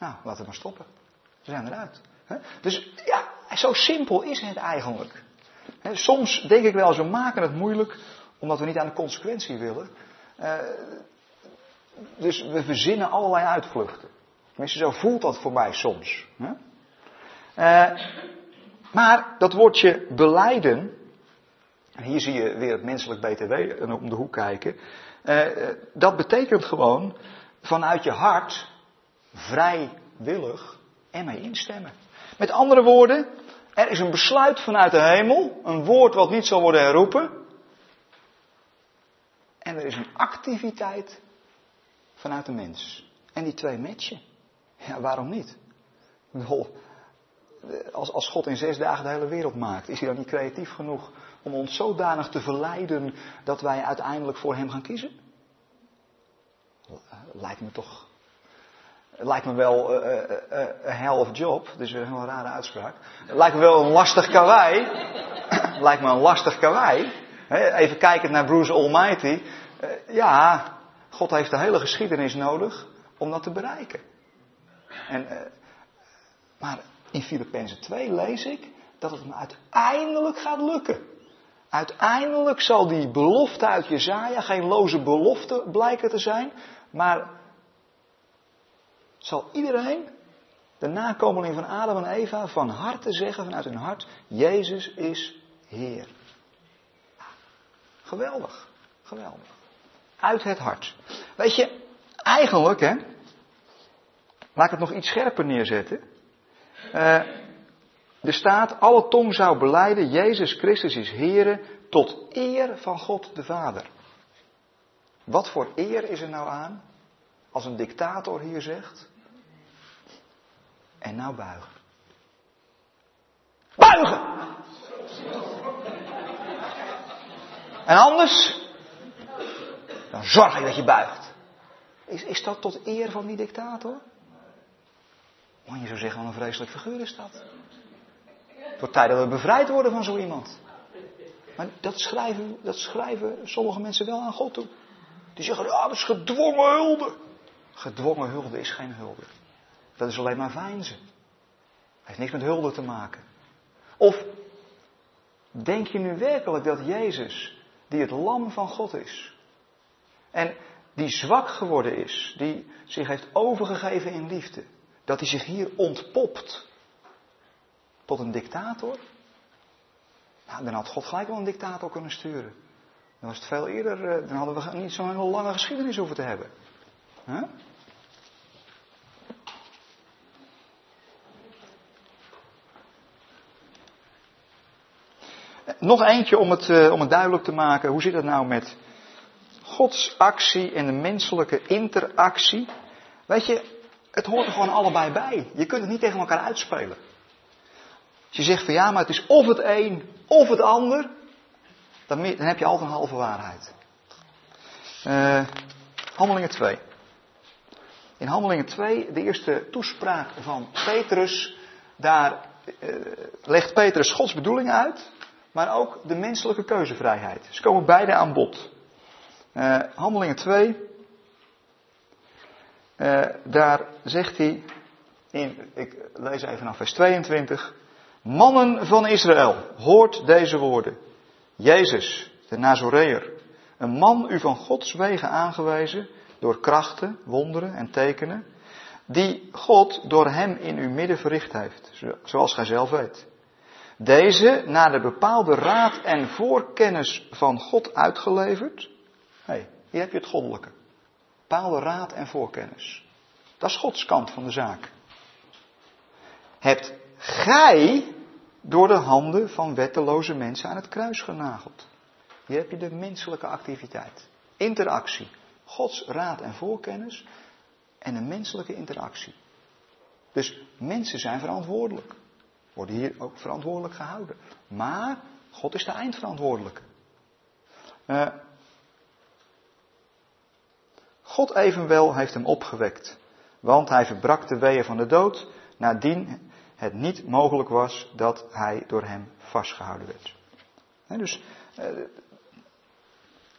Speaker 1: Nou, laten we maar stoppen. We zijn eruit. Dus ja, zo simpel is het eigenlijk. Soms denk ik wel, eens, we maken het moeilijk omdat we niet aan de consequentie willen. Eh, dus we verzinnen allerlei uitvluchten. Tenminste, zo voelt dat voor mij soms. Uh, maar dat woordje beleiden, en hier zie je weer het menselijk BTW om de hoek kijken. Uh, dat betekent gewoon vanuit je hart vrijwillig ermee instemmen. Met andere woorden, er is een besluit vanuit de hemel, een woord wat niet zal worden herroepen. En er is een activiteit vanuit de mens. En die twee matchen. Ja, waarom niet? Als, als God in zes dagen de hele wereld maakt, is hij dan niet creatief genoeg om ons zodanig te verleiden dat wij uiteindelijk voor hem gaan kiezen? Lijkt me toch. Lijkt me wel een uh, uh, hell of job. Dit is een heel rare uitspraak. Lijkt me wel een lastig karwei. Lijkt me een lastig karwei. Even kijken naar Bruce Almighty. Ja, God heeft de hele geschiedenis nodig om dat te bereiken. En, maar in Filippenzen 2 lees ik dat het uiteindelijk gaat lukken. Uiteindelijk zal die belofte uit Jezaja geen loze belofte blijken te zijn, maar zal iedereen, de nakomeling van Adam en Eva, van harte zeggen vanuit hun hart, Jezus is Heer. Geweldig. Geweldig. Uit het hart. Weet je, eigenlijk, hè. Laat ik het nog iets scherper neerzetten. Uh, er staat, alle tong zou beleiden, Jezus Christus is Here, tot eer van God de Vader. Wat voor eer is er nou aan, als een dictator hier zegt, en nou buigen. Buigen! En anders, dan zorg ik dat je buigt. Is, is dat tot eer van die dictator? Want je zou zeggen, wat een vreselijk figuur is dat. Het wordt tijd dat we bevrijd worden van zo iemand. Maar dat schrijven, dat schrijven sommige mensen wel aan God toe. Die zeggen, ja, dat is gedwongen hulde. Gedwongen hulde is geen hulde. Dat is alleen maar veinzen. Heeft niks met hulde te maken. Of denk je nu werkelijk dat Jezus, die het lam van God is, en die zwak geworden is, die zich heeft overgegeven in liefde, dat hij zich hier ontpopt tot een dictator? Nou, dan had God gelijk wel een dictator kunnen sturen. Dan was het veel eerder, eh, dan hadden we niet zo'n lange geschiedenis hoeven te hebben. Huh? Nog eentje om het, eh, om het duidelijk te maken. Hoe zit het nou met Gods actie en de menselijke interactie? Weet je, het hoort er gewoon allebei bij. Je kunt het niet tegen elkaar uitspelen. Als je zegt van ja, maar het is of het een of het ander, dan, dan heb je altijd een halve waarheid. Uh, handelingen 2. In Handelingen 2, de eerste toespraak van Petrus, daar uh, legt Petrus Gods bedoeling uit, maar ook de menselijke keuzevrijheid. Ze komen beide aan bod. Uh, Handelingen 2, uh, daar zegt hij, in, ik lees even naar vers 22. Mannen van Israël, hoort deze woorden. Jezus, de Nazoreër, een man u van Gods wegen aangewezen, door krachten, wonderen en tekenen, die God door hem in uw midden verricht heeft, zoals gij zelf weet. Deze, naar de bepaalde raad en voorkennis van God uitgeleverd. Hé, hey, hier heb je het goddelijke. Bepaalde raad en voorkennis. Dat is Gods kant van de zaak. Hebt gij door de handen van wetteloze mensen aan het kruis genageld. Hier heb je de menselijke activiteit. Interactie. Gods raad en voorkennis en een menselijke interactie. Dus mensen zijn verantwoordelijk. Worden hier ook verantwoordelijk gehouden. Maar God is de eindverantwoordelijke. Uh, God evenwel heeft hem opgewekt. Want hij verbrak de weeën van de dood. Nadien het niet mogelijk was dat hij door hem vastgehouden werd. dus uh,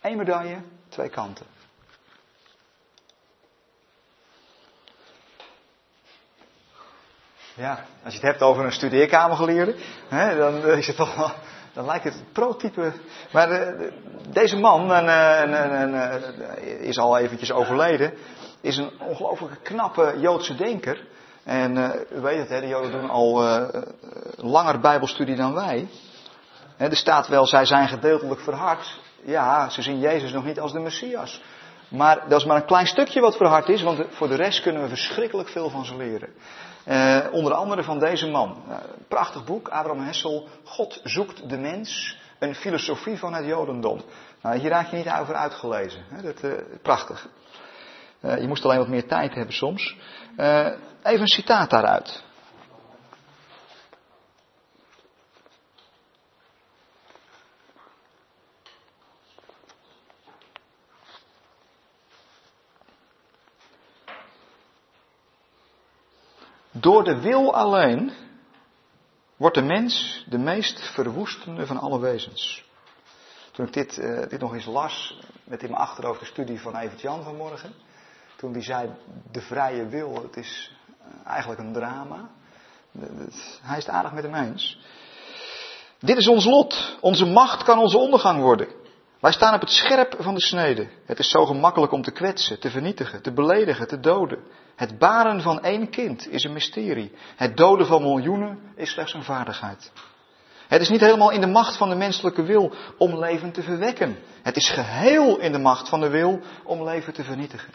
Speaker 1: één medaille, twee kanten. Ja, als je het hebt over een studeerkamergeleerde, hè, dan is het toch dan lijkt het prototype. Maar de, deze man, en, en, en, is al eventjes overleden, is een ongelooflijke knappe Joodse denker. En u weet het, hè, de Joden doen al langer Bijbelstudie dan wij. Er staat wel, zij zijn gedeeltelijk verhard. Ja, ze zien Jezus nog niet als de Messias. Maar dat is maar een klein stukje wat verhard is, want voor de rest kunnen we verschrikkelijk veel van ze leren. Uh, onder andere van deze man. Uh, prachtig boek, Abraham Hessel. God zoekt de mens. Een filosofie van het Jodendom. Nou, hier raak je niet over uitgelezen. Hè? Dat, uh, prachtig. je moest alleen wat meer tijd hebben soms. even een citaat daaruit. Door de wil alleen wordt de mens de meest verwoestende van alle wezens. Toen ik dit, uh, dit nog eens las, met in mijn achterhoofd de studie van Evert Jan vanmorgen. Toen die zei, de vrije wil, het is eh, eigenlijk een drama. Hij is het aardig met hem eens. Dit is ons lot. Onze macht kan onze ondergang worden. Wij staan op het scherp van de snede. Het is zo gemakkelijk om te kwetsen, te vernietigen, te beledigen, te doden. Het baren van één kind is een mysterie. Het doden van miljoenen is slechts een vaardigheid. Het is niet helemaal in de macht van de menselijke wil om leven te verwekken. Het is geheel in de macht van de wil om leven te vernietigen.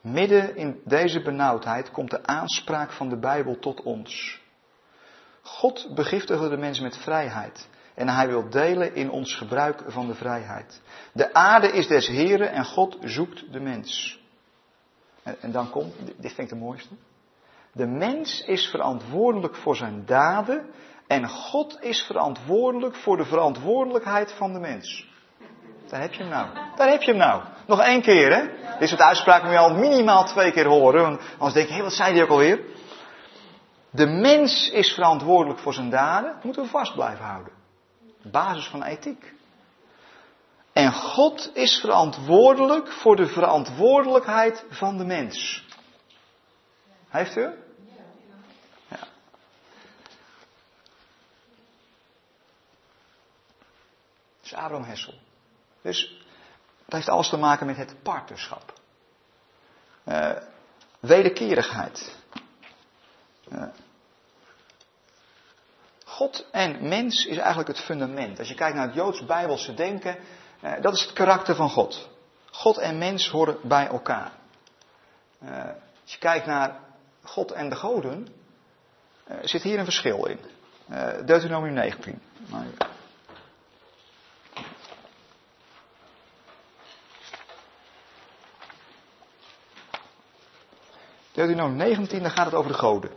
Speaker 1: Midden in deze benauwdheid komt de aanspraak van de Bijbel tot ons. God begiftigde de mens met vrijheid. En hij wil delen in ons gebruik van de vrijheid. De aarde is des Heren en God zoekt de mens. En, dan komt, dit vind ik de mooiste. De mens is verantwoordelijk voor zijn daden en God is verantwoordelijk voor de verantwoordelijkheid van de mens. Daar heb je hem nou. Daar heb je hem nou. Nog één keer, hè? Dit soort uitspraken moet je al minimaal twee keer horen. Want anders denk je, hé, wat zei die ook alweer? De mens is verantwoordelijk voor zijn daden. Moeten we vast blijven houden. Basis van ethiek. En God is verantwoordelijk voor de verantwoordelijkheid van de mens. Heeft u? Ja. Dat is Abraham Hessel. Dus dat heeft alles te maken met het partnerschap. Uh, wederkerigheid. Uh, God en mens is eigenlijk het fundament. Als je kijkt naar het Joods-Bijbelse denken, uh, dat is het karakter van God. God en mens horen bij elkaar. als je kijkt naar God en de goden, zit hier een verschil in. Deuteronomium 19. Deuteronomium 19, dan gaat het over de goden.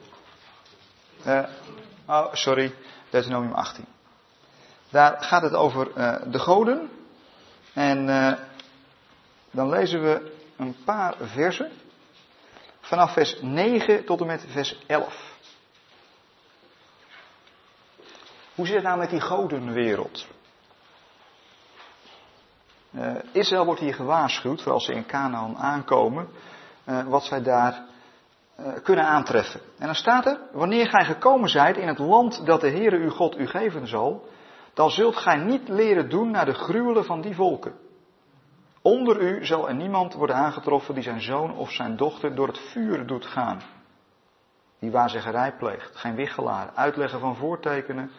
Speaker 1: Oh, sorry, Deuteronomium 18. Daar gaat het over uh, de goden. En uh, dan lezen we een paar versen. Vanaf vers 9 tot en met vers 11. Hoe zit het nou met die godenwereld? Uh, Israël wordt hier gewaarschuwd, voor als ze in Canaan aankomen, wat zij daar kunnen aantreffen. En dan staat er, wanneer gij gekomen zijt in het land dat de Heere uw God u geven zal, dan zult gij niet leren doen naar de gruwelen van die volken. Onder u zal er niemand worden aangetroffen die zijn zoon of zijn dochter door het vuur doet gaan. Die waarzeggerij pleegt, geen wichelaar, uitleggen van voortekenen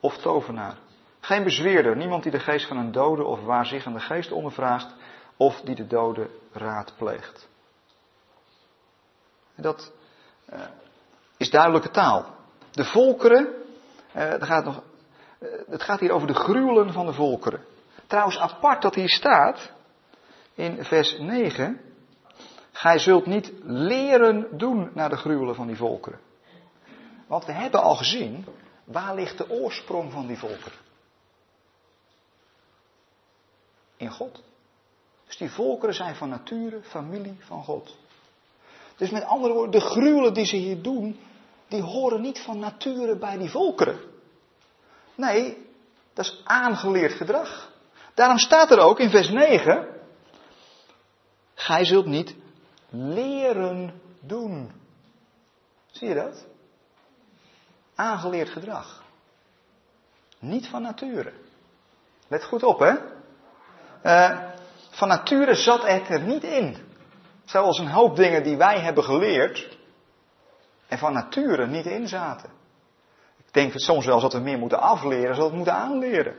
Speaker 1: of tovenaar. Geen bezweerder, niemand die de geest van een dode of waarziggende geest ondervraagt of die de dode raadpleegt. Dat uh, is duidelijke taal. De volkeren, uh, gaat nog, uh, het gaat hier over de gruwelen van de volkeren. Trouwens, apart dat hier staat, in vers 9, gij zult niet leren doen naar de gruwelen van die volkeren. Want we hebben al gezien, waar ligt de oorsprong van die volkeren? In God. Dus die volkeren zijn van nature familie van God. Dus met andere woorden, de gruwelen die ze hier doen, die horen niet van nature bij die volkeren. Nee, dat is aangeleerd gedrag. Daarom staat er ook in vers 9, gij zult niet leren doen. Zie je dat? Aangeleerd gedrag. Niet van nature. Let goed op, hè? Uh, van nature zat het er niet in. Zoals een hoop dingen die wij hebben geleerd en van nature niet in zaten. Ik denk soms wel dat we meer moeten afleren, zodat we moeten aanleren.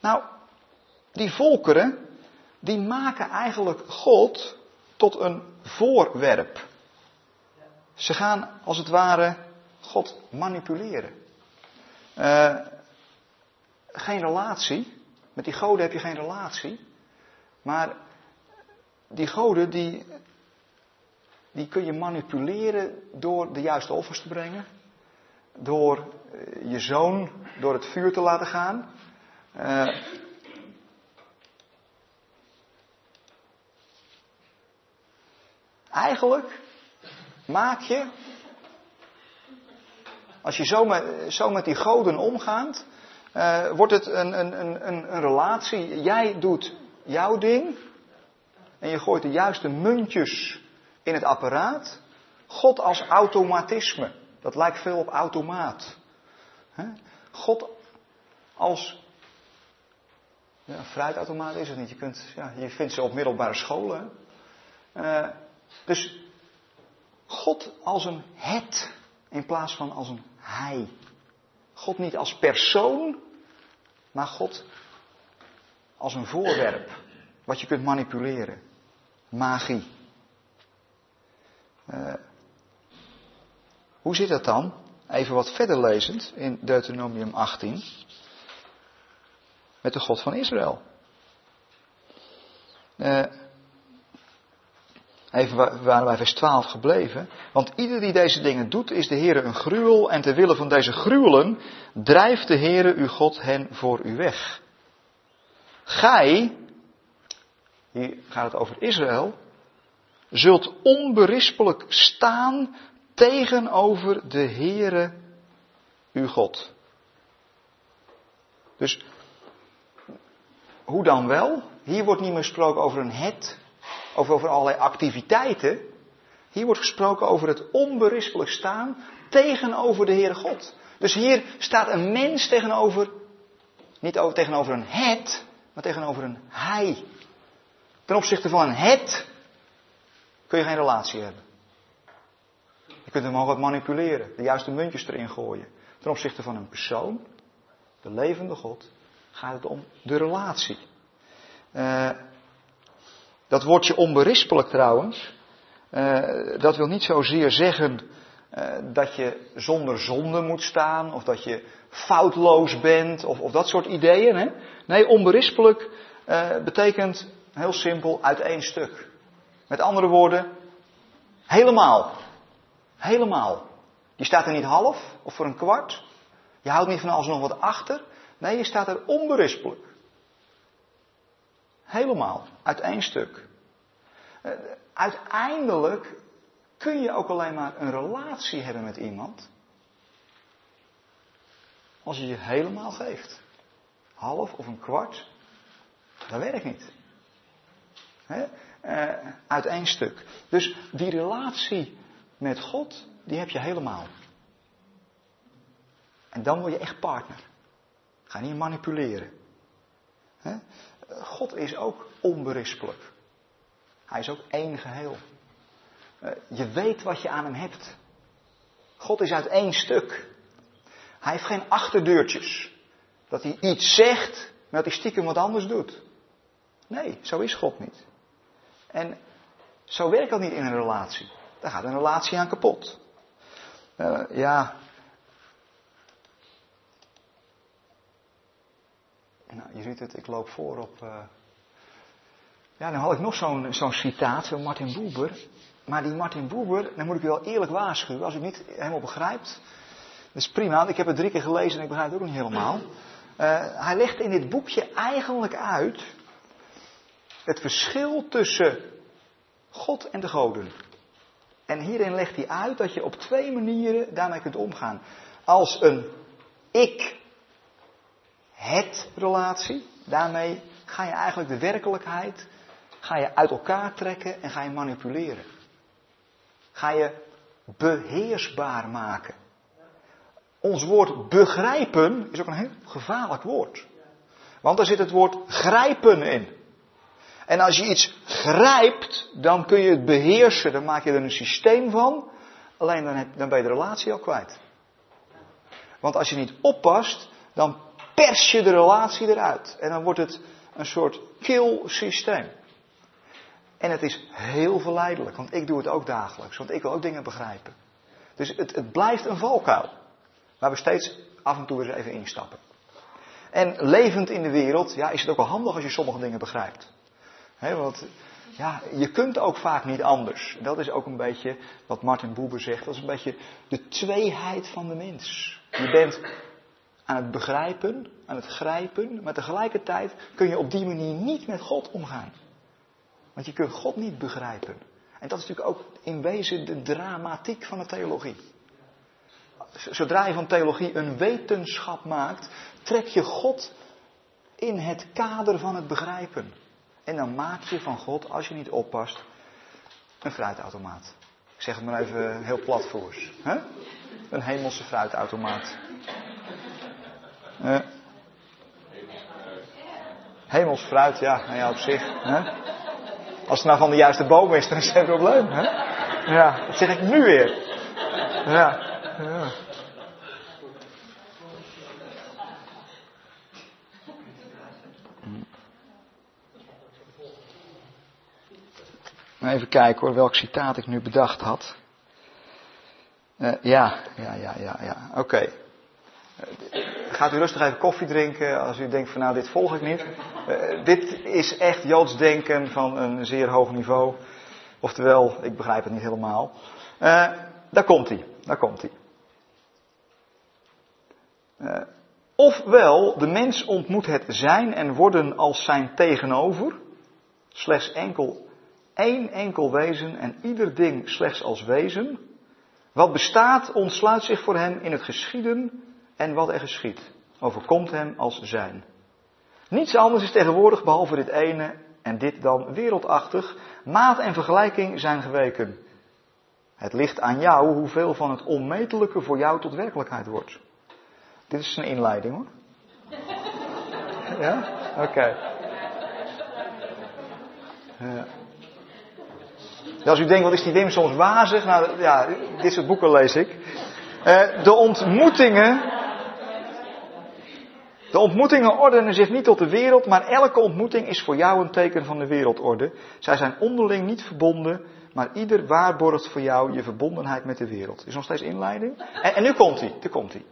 Speaker 1: Nou, die volkeren, die maken eigenlijk God tot een voorwerp. Ze gaan als het ware God manipuleren. Uh, geen relatie. Met die goden heb je geen relatie. Maar die goden, die, die kun je manipuleren door de juiste offers te brengen. Door eh, je zoon door het vuur te laten gaan. Uh, eigenlijk maak je, als je zo met, zo met die goden omgaat, uh, wordt het een, een, een, een relatie. Jij doet jouw ding. En je gooit de juiste muntjes in het apparaat. God als automatisme. Dat lijkt veel op automaat. God als. Ja, fruitautomaat is het niet. Je, kunt, ja, je vindt ze op middelbare scholen. Uh, dus God als een het in plaats van als een hij. God niet als persoon, maar God als een voorwerp wat je kunt manipuleren. Magie. Uh, hoe zit dat dan? Even wat verder lezend in Deuteronomium 18. Met de God van Israël. Uh, even waren wij vers 12 gebleven. Want ieder die deze dingen doet, is de Heer een gruwel. En ter wille van deze gruwelen drijft de Heer uw God hen voor u weg. Gij, hier gaat het over Israël, zult onberispelijk staan tegenover de Heere uw God. Dus, hoe dan wel? Hier wordt niet meer gesproken over een het, of over allerlei activiteiten. Hier wordt gesproken over het onberispelijk staan tegenover de Heere God. Dus hier staat een mens tegenover, niet over, tegenover een het, maar tegenover een hij. Ten opzichte van het kun je geen relatie hebben. Je kunt hem al wat manipuleren, de juiste muntjes erin gooien. Ten opzichte van een persoon, de levende God, gaat het om de relatie. Uh, dat woordje onberispelijk trouwens, uh, dat wil niet zozeer zeggen dat je zonder zonde moet staan, of dat je foutloos bent, of, of dat soort ideeën. Hè? Nee, onberispelijk betekent heel simpel uit één stuk. Met andere woorden, helemaal. Helemaal. Je staat er niet half of voor een kwart. Je houdt niet van alles nog wat achter. Nee, je staat er onberispelijk. Helemaal. Uit één stuk. Eh, uiteindelijk kun je ook alleen maar een relatie hebben met iemand. Als je je helemaal geeft. Half of een kwart. Dat werkt niet. He? Uh, uit één stuk. Dus die relatie met God, die heb je helemaal. En dan word je echt partner. Ga niet manipuleren. God is ook onberispelijk. Hij is ook één geheel. Eh, je weet wat je aan hem hebt. God is uit één stuk. Hij heeft geen achterdeurtjes. Dat hij iets zegt, maar dat hij stiekem wat anders doet. Nee, zo is God niet. En zo werkt dat niet in een relatie. Daar gaat een relatie aan kapot. Uh, ja. Nou, je ziet het, ik loop voor op. Uh... Ja, dan had ik nog zo'n zo'n citaat van Martin Buber. Maar die Martin Buber, dan moet ik u wel eerlijk waarschuwen. Als u het niet helemaal begrijpt, dat is prima. Ik heb het drie keer gelezen en ik begrijp het ook niet helemaal. Uh, hij legt in dit boekje eigenlijk uit het verschil tussen God en de goden. En hierin legt hij uit dat je op twee manieren daarmee kunt omgaan. Als een ik-het relatie, daarmee ga je eigenlijk de werkelijkheid ga je uit elkaar trekken en ga je manipuleren. Ga je beheersbaar maken. Ons woord begrijpen is ook een heel gevaarlijk woord. Want daar zit het woord grijpen in. En als je iets grijpt, dan kun je het beheersen, dan maak je er een systeem van. Alleen dan, dan ben je de relatie al kwijt. Want als je niet oppast, dan pers je de relatie eruit. En dan wordt het een soort kill systeem. En het is heel verleidelijk, want ik doe het ook dagelijks, want ik wil ook dingen begrijpen. Dus het, het blijft een valkuil, waar we steeds af en toe eens even instappen. En levend in de wereld, ja, is het ook wel handig als je sommige dingen begrijpt. Want ja, je kunt ook vaak niet anders. Dat is ook een beetje wat Martin Buber zegt. Dat is een beetje de tweeheid van de mens. Je bent aan het begrijpen, aan het grijpen, maar tegelijkertijd kun je op die manier niet met God omgaan. Want je kunt God niet begrijpen. En dat is natuurlijk ook in wezen de dramatiek van de theologie. Zodra je van theologie een wetenschap maakt, trek je God in het kader van het begrijpen. En dan maak je van God, als je niet oppast, een fruitautomaat. Ik zeg het maar even heel platvoers. Hè? Een hemelse fruitautomaat. Uh, hemels fruit, ja, nou ja, op zich. Hè? Als het nou van de juiste boom is, dan is het geen probleem. Hè? Ja, dat zeg ik nu weer. Ja. Ja. Even kijken hoor, welk citaat ik nu bedacht had. Uh, ja, ja, ja, ja, ja. Oké. Gaat u rustig even koffie drinken als u denkt van nou dit volg ik niet. Uh, dit is echt Joods denken van een zeer hoog niveau. Oftewel, ik begrijp het niet helemaal. daar komt hij, daar komt hij. ofwel, de mens ontmoet het zijn en worden als zijn tegenover. Slechts enkel één enkel wezen en ieder ding slechts als wezen. Wat bestaat ontsluit zich voor hem in het geschieden en wat er geschiet. Overkomt hem als zijn. Niets anders is tegenwoordig behalve dit ene en dit dan wereldachtig. Maat en vergelijking zijn geweken. Het ligt aan jou hoeveel van het onmetelijke voor jou tot werkelijkheid wordt. Dit is een inleiding hoor. Ja? Oké. Okay. Ja als u denkt, wat is die Wim soms wazig? Nou ja, dit soort boeken lees ik. Uh, de ontmoetingen. De ontmoetingen ordenen zich niet tot de wereld, maar elke ontmoeting is voor jou een teken van de wereldorde. Zij zijn onderling niet verbonden, maar ieder waarborgt voor jou je verbondenheid met de wereld. Is nog steeds inleiding? En, en nu komt hij, nu komt hij.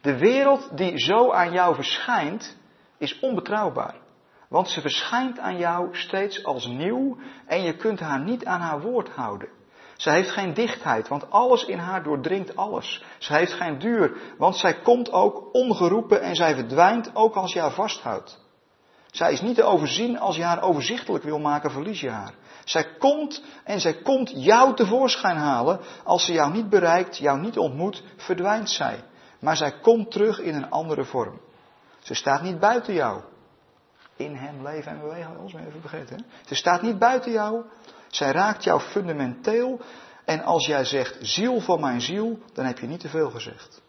Speaker 1: De wereld die zo aan jou verschijnt, is onbetrouwbaar. Want ze verschijnt aan jou steeds als nieuw en je kunt haar niet aan haar woord houden. Zij heeft geen dichtheid, want alles in haar doordringt alles. Zij heeft geen duur, want zij komt ook ongeroepen en zij verdwijnt ook als je haar vasthoudt. Zij is niet te overzien als je haar overzichtelijk wil maken, verlies je haar. Zij komt en zij komt jou tevoorschijn halen. Als ze jou niet bereikt, jou niet ontmoet, verdwijnt zij. Maar zij komt terug in een andere vorm. Ze staat niet buiten jou, in hem leven en bewegen. Ons even vergeten. Ze staat niet buiten jou. Zij raakt jou fundamenteel. En als jij zegt ziel van mijn ziel, dan heb je niet te veel gezegd.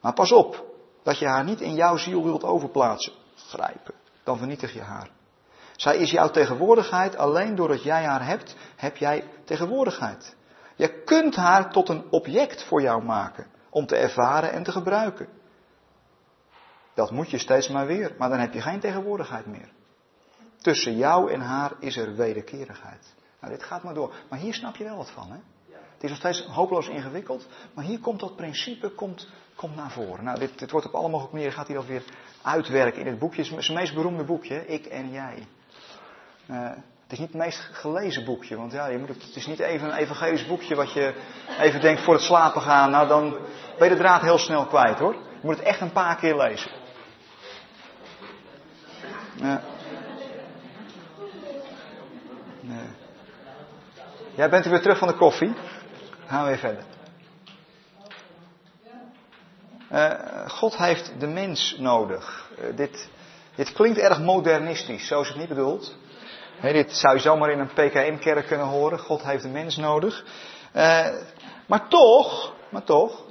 Speaker 1: Maar pas op, dat je haar niet in jouw ziel wilt overplaatsen. Grijpen. Dan vernietig je haar. Zij is jouw tegenwoordigheid. Alleen doordat jij haar hebt, heb jij tegenwoordigheid. Je kunt haar tot een object voor jou maken. Om te ervaren en te gebruiken. Dat moet je steeds maar weer, maar dan heb je geen tegenwoordigheid meer. Tussen jou en haar is er wederkerigheid. Nou, dit gaat maar door. Maar hier snap je wel wat van, hè? Het is nog steeds hopeloos ingewikkeld, maar hier komt dat principe komt, komt naar voren. Nou, dit, dit wordt op alle mogelijke manieren, gaat hij dat weer uitwerken in het boekje. Het is zijn meest beroemde boekje, Ik en Jij. Uh, het is niet het meest gelezen boekje, want ja, je moet het, het is niet even een evangelisch boekje wat je even denkt voor het slapen gaan. Nou, dan ben je de draad heel snel kwijt hoor. Je moet het echt een paar keer lezen. Ja. Jij bent weer terug van de koffie. Gaan we weer verder. Uh, God heeft de mens nodig. Uh, dit, dit klinkt erg modernistisch, zo is het niet bedoeld. Dit zou je zomaar in een PKM-kerk kunnen horen. God heeft de mens nodig. Uh, maar toch, maar toch,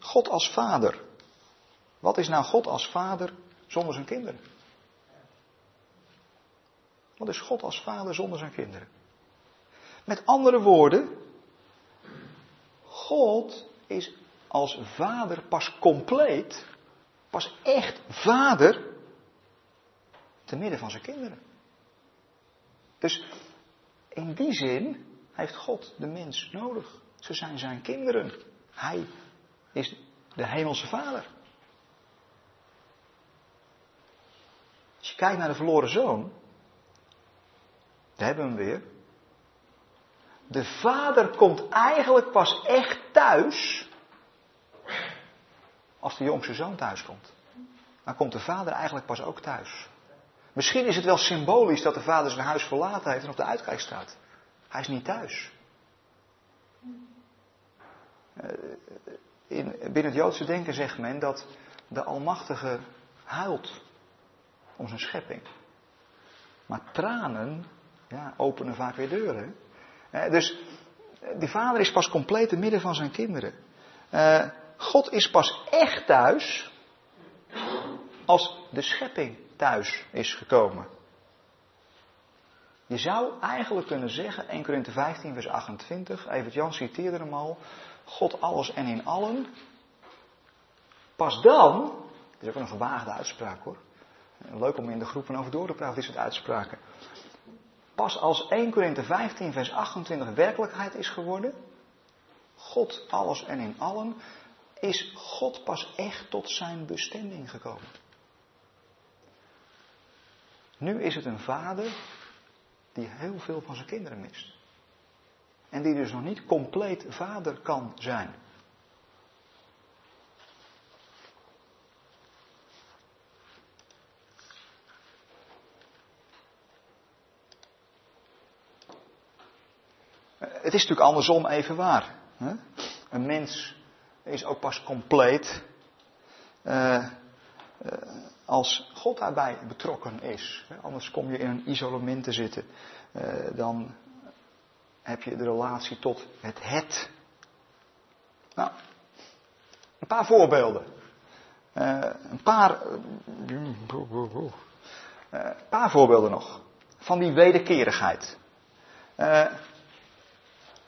Speaker 1: God als vader. Wat is nou God als vader zonder zijn kinderen? Wat is God als vader zonder zijn kinderen? Met andere woorden, God is als vader pas compleet, pas echt vader, te midden van zijn kinderen. Dus in die zin heeft God de mens nodig. Ze zijn zijn kinderen. Hij is de hemelse vader. Als je kijkt naar de verloren zoon, daar hebben we hem weer. De vader komt eigenlijk pas echt thuis als de jongste zoon thuis komt. Dan komt de vader eigenlijk pas ook thuis. Misschien is het wel symbolisch dat de vader zijn huis verlaten heeft en op de uitkijk staat. Hij is niet thuis. Uh, in, binnen het Joodse denken zegt men dat de Almachtige huilt om zijn schepping. Maar tranen ja, openen vaak weer deuren. dus die vader is pas compleet in midden van zijn kinderen. Uh, God is pas echt thuis als de schepping thuis is gekomen. Je zou eigenlijk kunnen zeggen, 1 Korinthe 15, vers 28, even Jan citeerde hem al, God alles en in allen. Pas dan, dit is ook een gewaagde uitspraak hoor, leuk om in de groepen over door te praten, dit soort uitspraken. Pas als 1 Korinthe 15, vers 28 werkelijkheid is geworden, God alles en in allen, is God pas echt tot zijn bestemming gekomen. Nu is het een vader die heel veel van zijn kinderen mist. En die dus nog niet compleet vader kan zijn. Het is natuurlijk andersom even waar. Hè? Een mens is ook pas compleet uh, uh, als God daarbij betrokken is. Anders kom je in een isolement te zitten. Uh, dan heb je de relatie tot het het. Nou, een paar voorbeelden. een paar, paar voorbeelden nog. Van die wederkerigheid.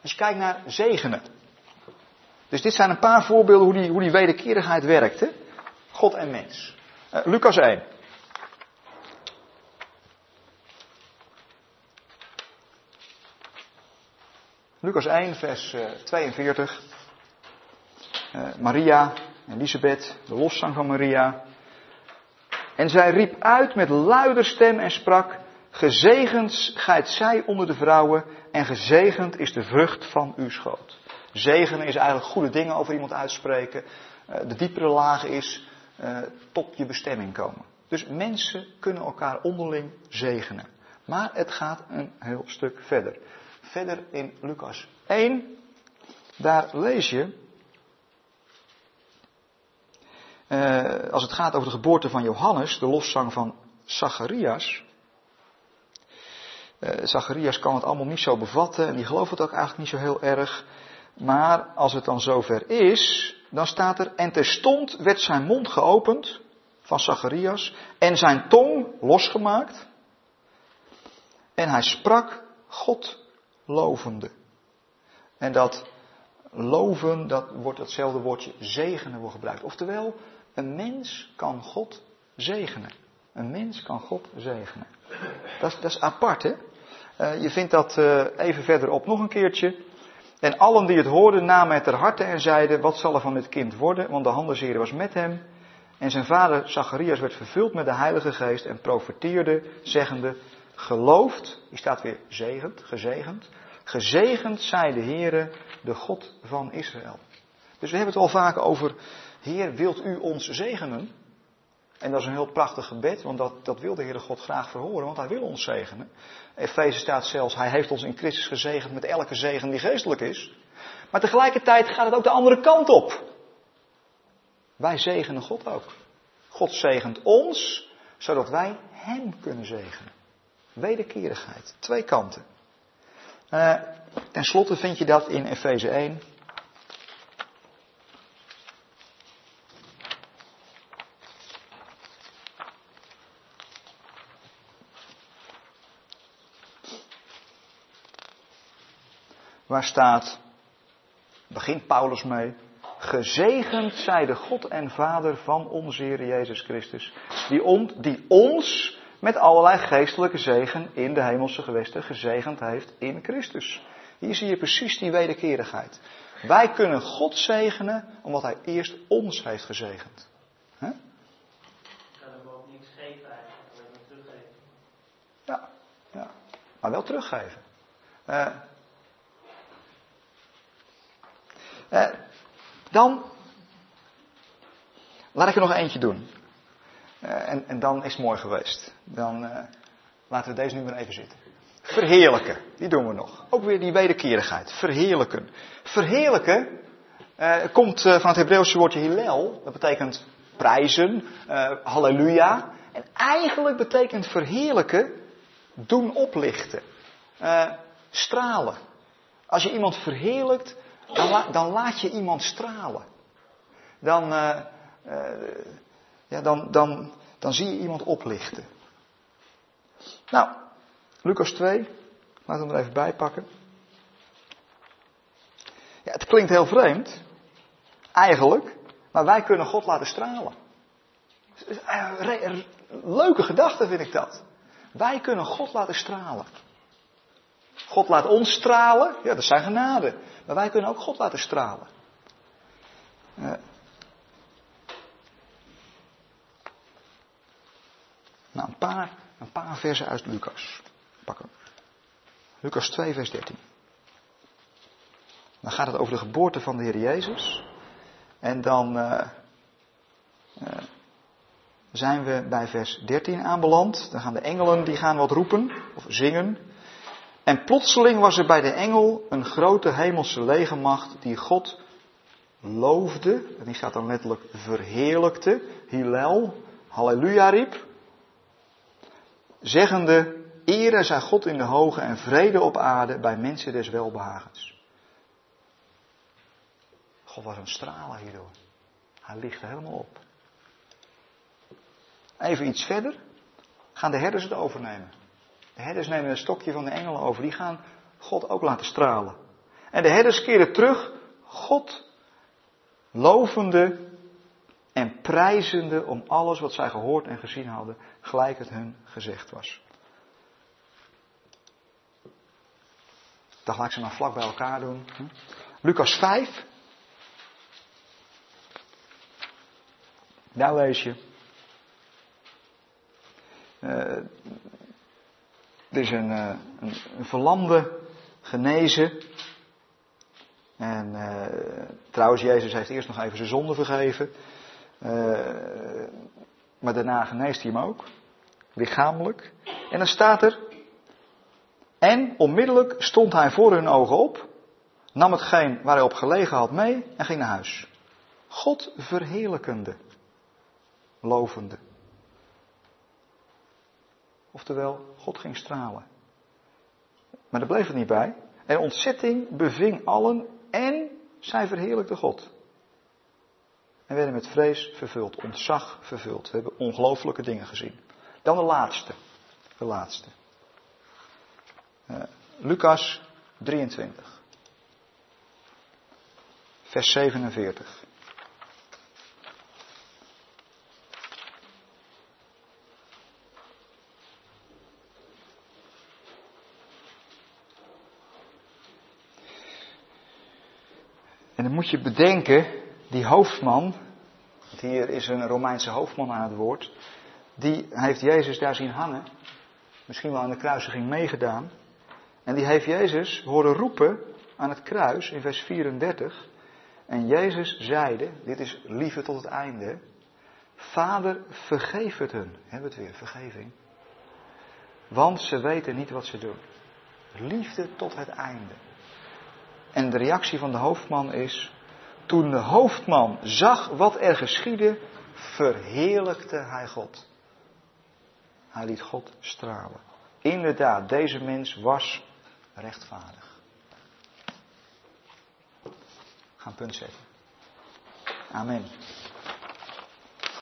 Speaker 1: Als je kijkt naar zegenen. Dus dit zijn een paar voorbeelden hoe die, hoe die wederkerigheid werkt. Hè? God en mens. Uh, Lucas 1. Lucas 1, vers 42. Uh, eh, Maria, Elisabeth, de loszang van Maria. En zij riep uit met luider stem en sprak: Gezegend zijt zij onder de vrouwen, en gezegend is de vrucht van uw schoot. Zegenen is eigenlijk goede dingen over iemand uitspreken. Uh, de diepere laag is uh, tot je bestemming komen. Dus mensen kunnen elkaar onderling zegenen. Maar het gaat een heel stuk verder. Verder in Lucas 1, daar lees je. Uh, als het gaat over de geboorte van Johannes, de loszang van Zacharias. Uh, Zacharias kan het allemaal niet zo bevatten en die gelooft het ook eigenlijk niet zo heel erg. Maar als het dan zover is, dan staat er, en terstond werd zijn mond geopend van Zacharias en zijn tong losgemaakt. En hij sprak God lovende. En dat loven, dat wordt hetzelfde woordje zegenen wordt gebruikt. Oftewel, een mens kan God zegenen. Een mens kan God zegenen. Dat dat is apart, hè? Uh, je vindt dat uh, even verderop nog een keertje. En allen die het hoorden namen het ter harte en zeiden, wat zal er van dit kind worden? Want de handelsheer was met hem. En zijn vader Zacharias werd vervuld met de Heilige Geest en profeteerde, zeggende, geloofd, die staat weer zegend, gezegend, gezegend zij de Heere, de God van Israël. Dus we hebben het al vaak over, Heer, wilt u ons zegenen? En dat is een heel prachtig gebed, want dat, dat wil de Heere God graag verhoren, want Hij wil ons zegenen. Efeze staat zelfs, Hij heeft ons in Christus gezegend met elke zegen die geestelijk is. Maar tegelijkertijd gaat het ook de andere kant op. Wij zegenen God ook. God zegent ons, zodat wij Hem kunnen zegenen. Wederkerigheid, twee kanten. Uh, ten slotte vind je dat in Efeze 1, waar staat, begint Paulus mee, gezegend zij de God en Vader van onze Heer Jezus Christus, die, die ons met allerlei geestelijke zegen in de hemelse gewesten gezegend heeft in Christus. Hier zie je precies die wederkerigheid. Wij kunnen God zegenen omdat Hij eerst ons heeft gezegend.
Speaker 2: Teruggeven.
Speaker 1: Ja, ja, maar wel teruggeven. Uh, Uh, dan laat ik er nog eentje doen. Uh, en, en, dan is het mooi geweest. Dan uh, laten we deze nu maar even zitten. Verheerlijken, die doen we nog. Ook weer die wederkerigheid. Verheerlijken. Verheerlijken komt van het Hebreeuwse woordje hillel. Dat betekent prijzen, halleluja. En eigenlijk betekent verheerlijken doen oplichten. stralen. Als je iemand verheerlijkt, dan, dan laat je iemand stralen. Dan, uh, uh, ja, dan, dan, dan zie je iemand oplichten. Nou, Lucas 2, laten we hem er even bij pakken. Ja, het klinkt heel vreemd, eigenlijk, maar wij kunnen God laten stralen. Leuke gedachte vind ik dat. Wij kunnen God laten stralen. God laat ons stralen, ja, dat zijn genade. Maar wij kunnen ook God laten stralen. Uh, nou, een paar, een paar versen uit Lucas. Pakken. Lucas 2, vers 13. Dan gaat het over de geboorte van de Heer Jezus. En dan uh, uh, zijn we bij vers 13 aanbeland. Dan gaan de engelen die gaan wat roepen of zingen. En plotseling was er bij de engel een grote hemelse legermacht die God loofde. En die staat dan letterlijk verheerlijkte. Hillel, halleluja riep. Zeggende, ere zij God in de hoge en vrede op aarde bij mensen des welbehagens. God was een stralen hierdoor. Hij er helemaal op. Even iets verder gaan de herders het overnemen. De herders nemen een stokje van de engelen over. Die gaan God ook laten stralen. En de herders keren terug, God lovende en prijzende om alles wat zij gehoord en gezien hadden, gelijk het hun gezegd was. Dat laat ik ze nou vlak bij elkaar doen. Lucas 5. Daar lees je. Uh, er is een, een verlamde genezen. En uh, trouwens, Jezus heeft eerst nog even zijn zonde vergeven. maar daarna geneest hij hem ook. Lichamelijk. En dan staat er. En onmiddellijk stond hij voor hun ogen op. Nam hetgeen waar hij op gelegen had mee en ging naar huis. God verheerlijkende. Lovende. Oftewel, God ging stralen. Maar daar bleef het niet bij. En ontzetting beving allen en zij verheerlijkte God. En werden met vrees vervuld, ontzag vervuld. We hebben ongelooflijke dingen gezien. Dan de laatste. De laatste. Uh, Lucas 23. Vers 47. Moet je bedenken, die hoofdman, hier is een Romeinse hoofdman aan het woord, die heeft Jezus daar zien hangen, misschien wel aan de kruisiging meegedaan, en die heeft Jezus horen roepen aan het kruis in vers 34, en Jezus zeide, dit is liefde tot het einde, Vader, vergeef het hun. Hebben we het weer, vergeving. Want ze weten niet wat ze doen. Liefde tot het einde. En de reactie van de hoofdman is, toen de hoofdman zag wat er geschiedde, verheerlijkte hij God. Hij liet God stralen. Inderdaad, deze mens was rechtvaardig. Gaan punt zetten. Amen.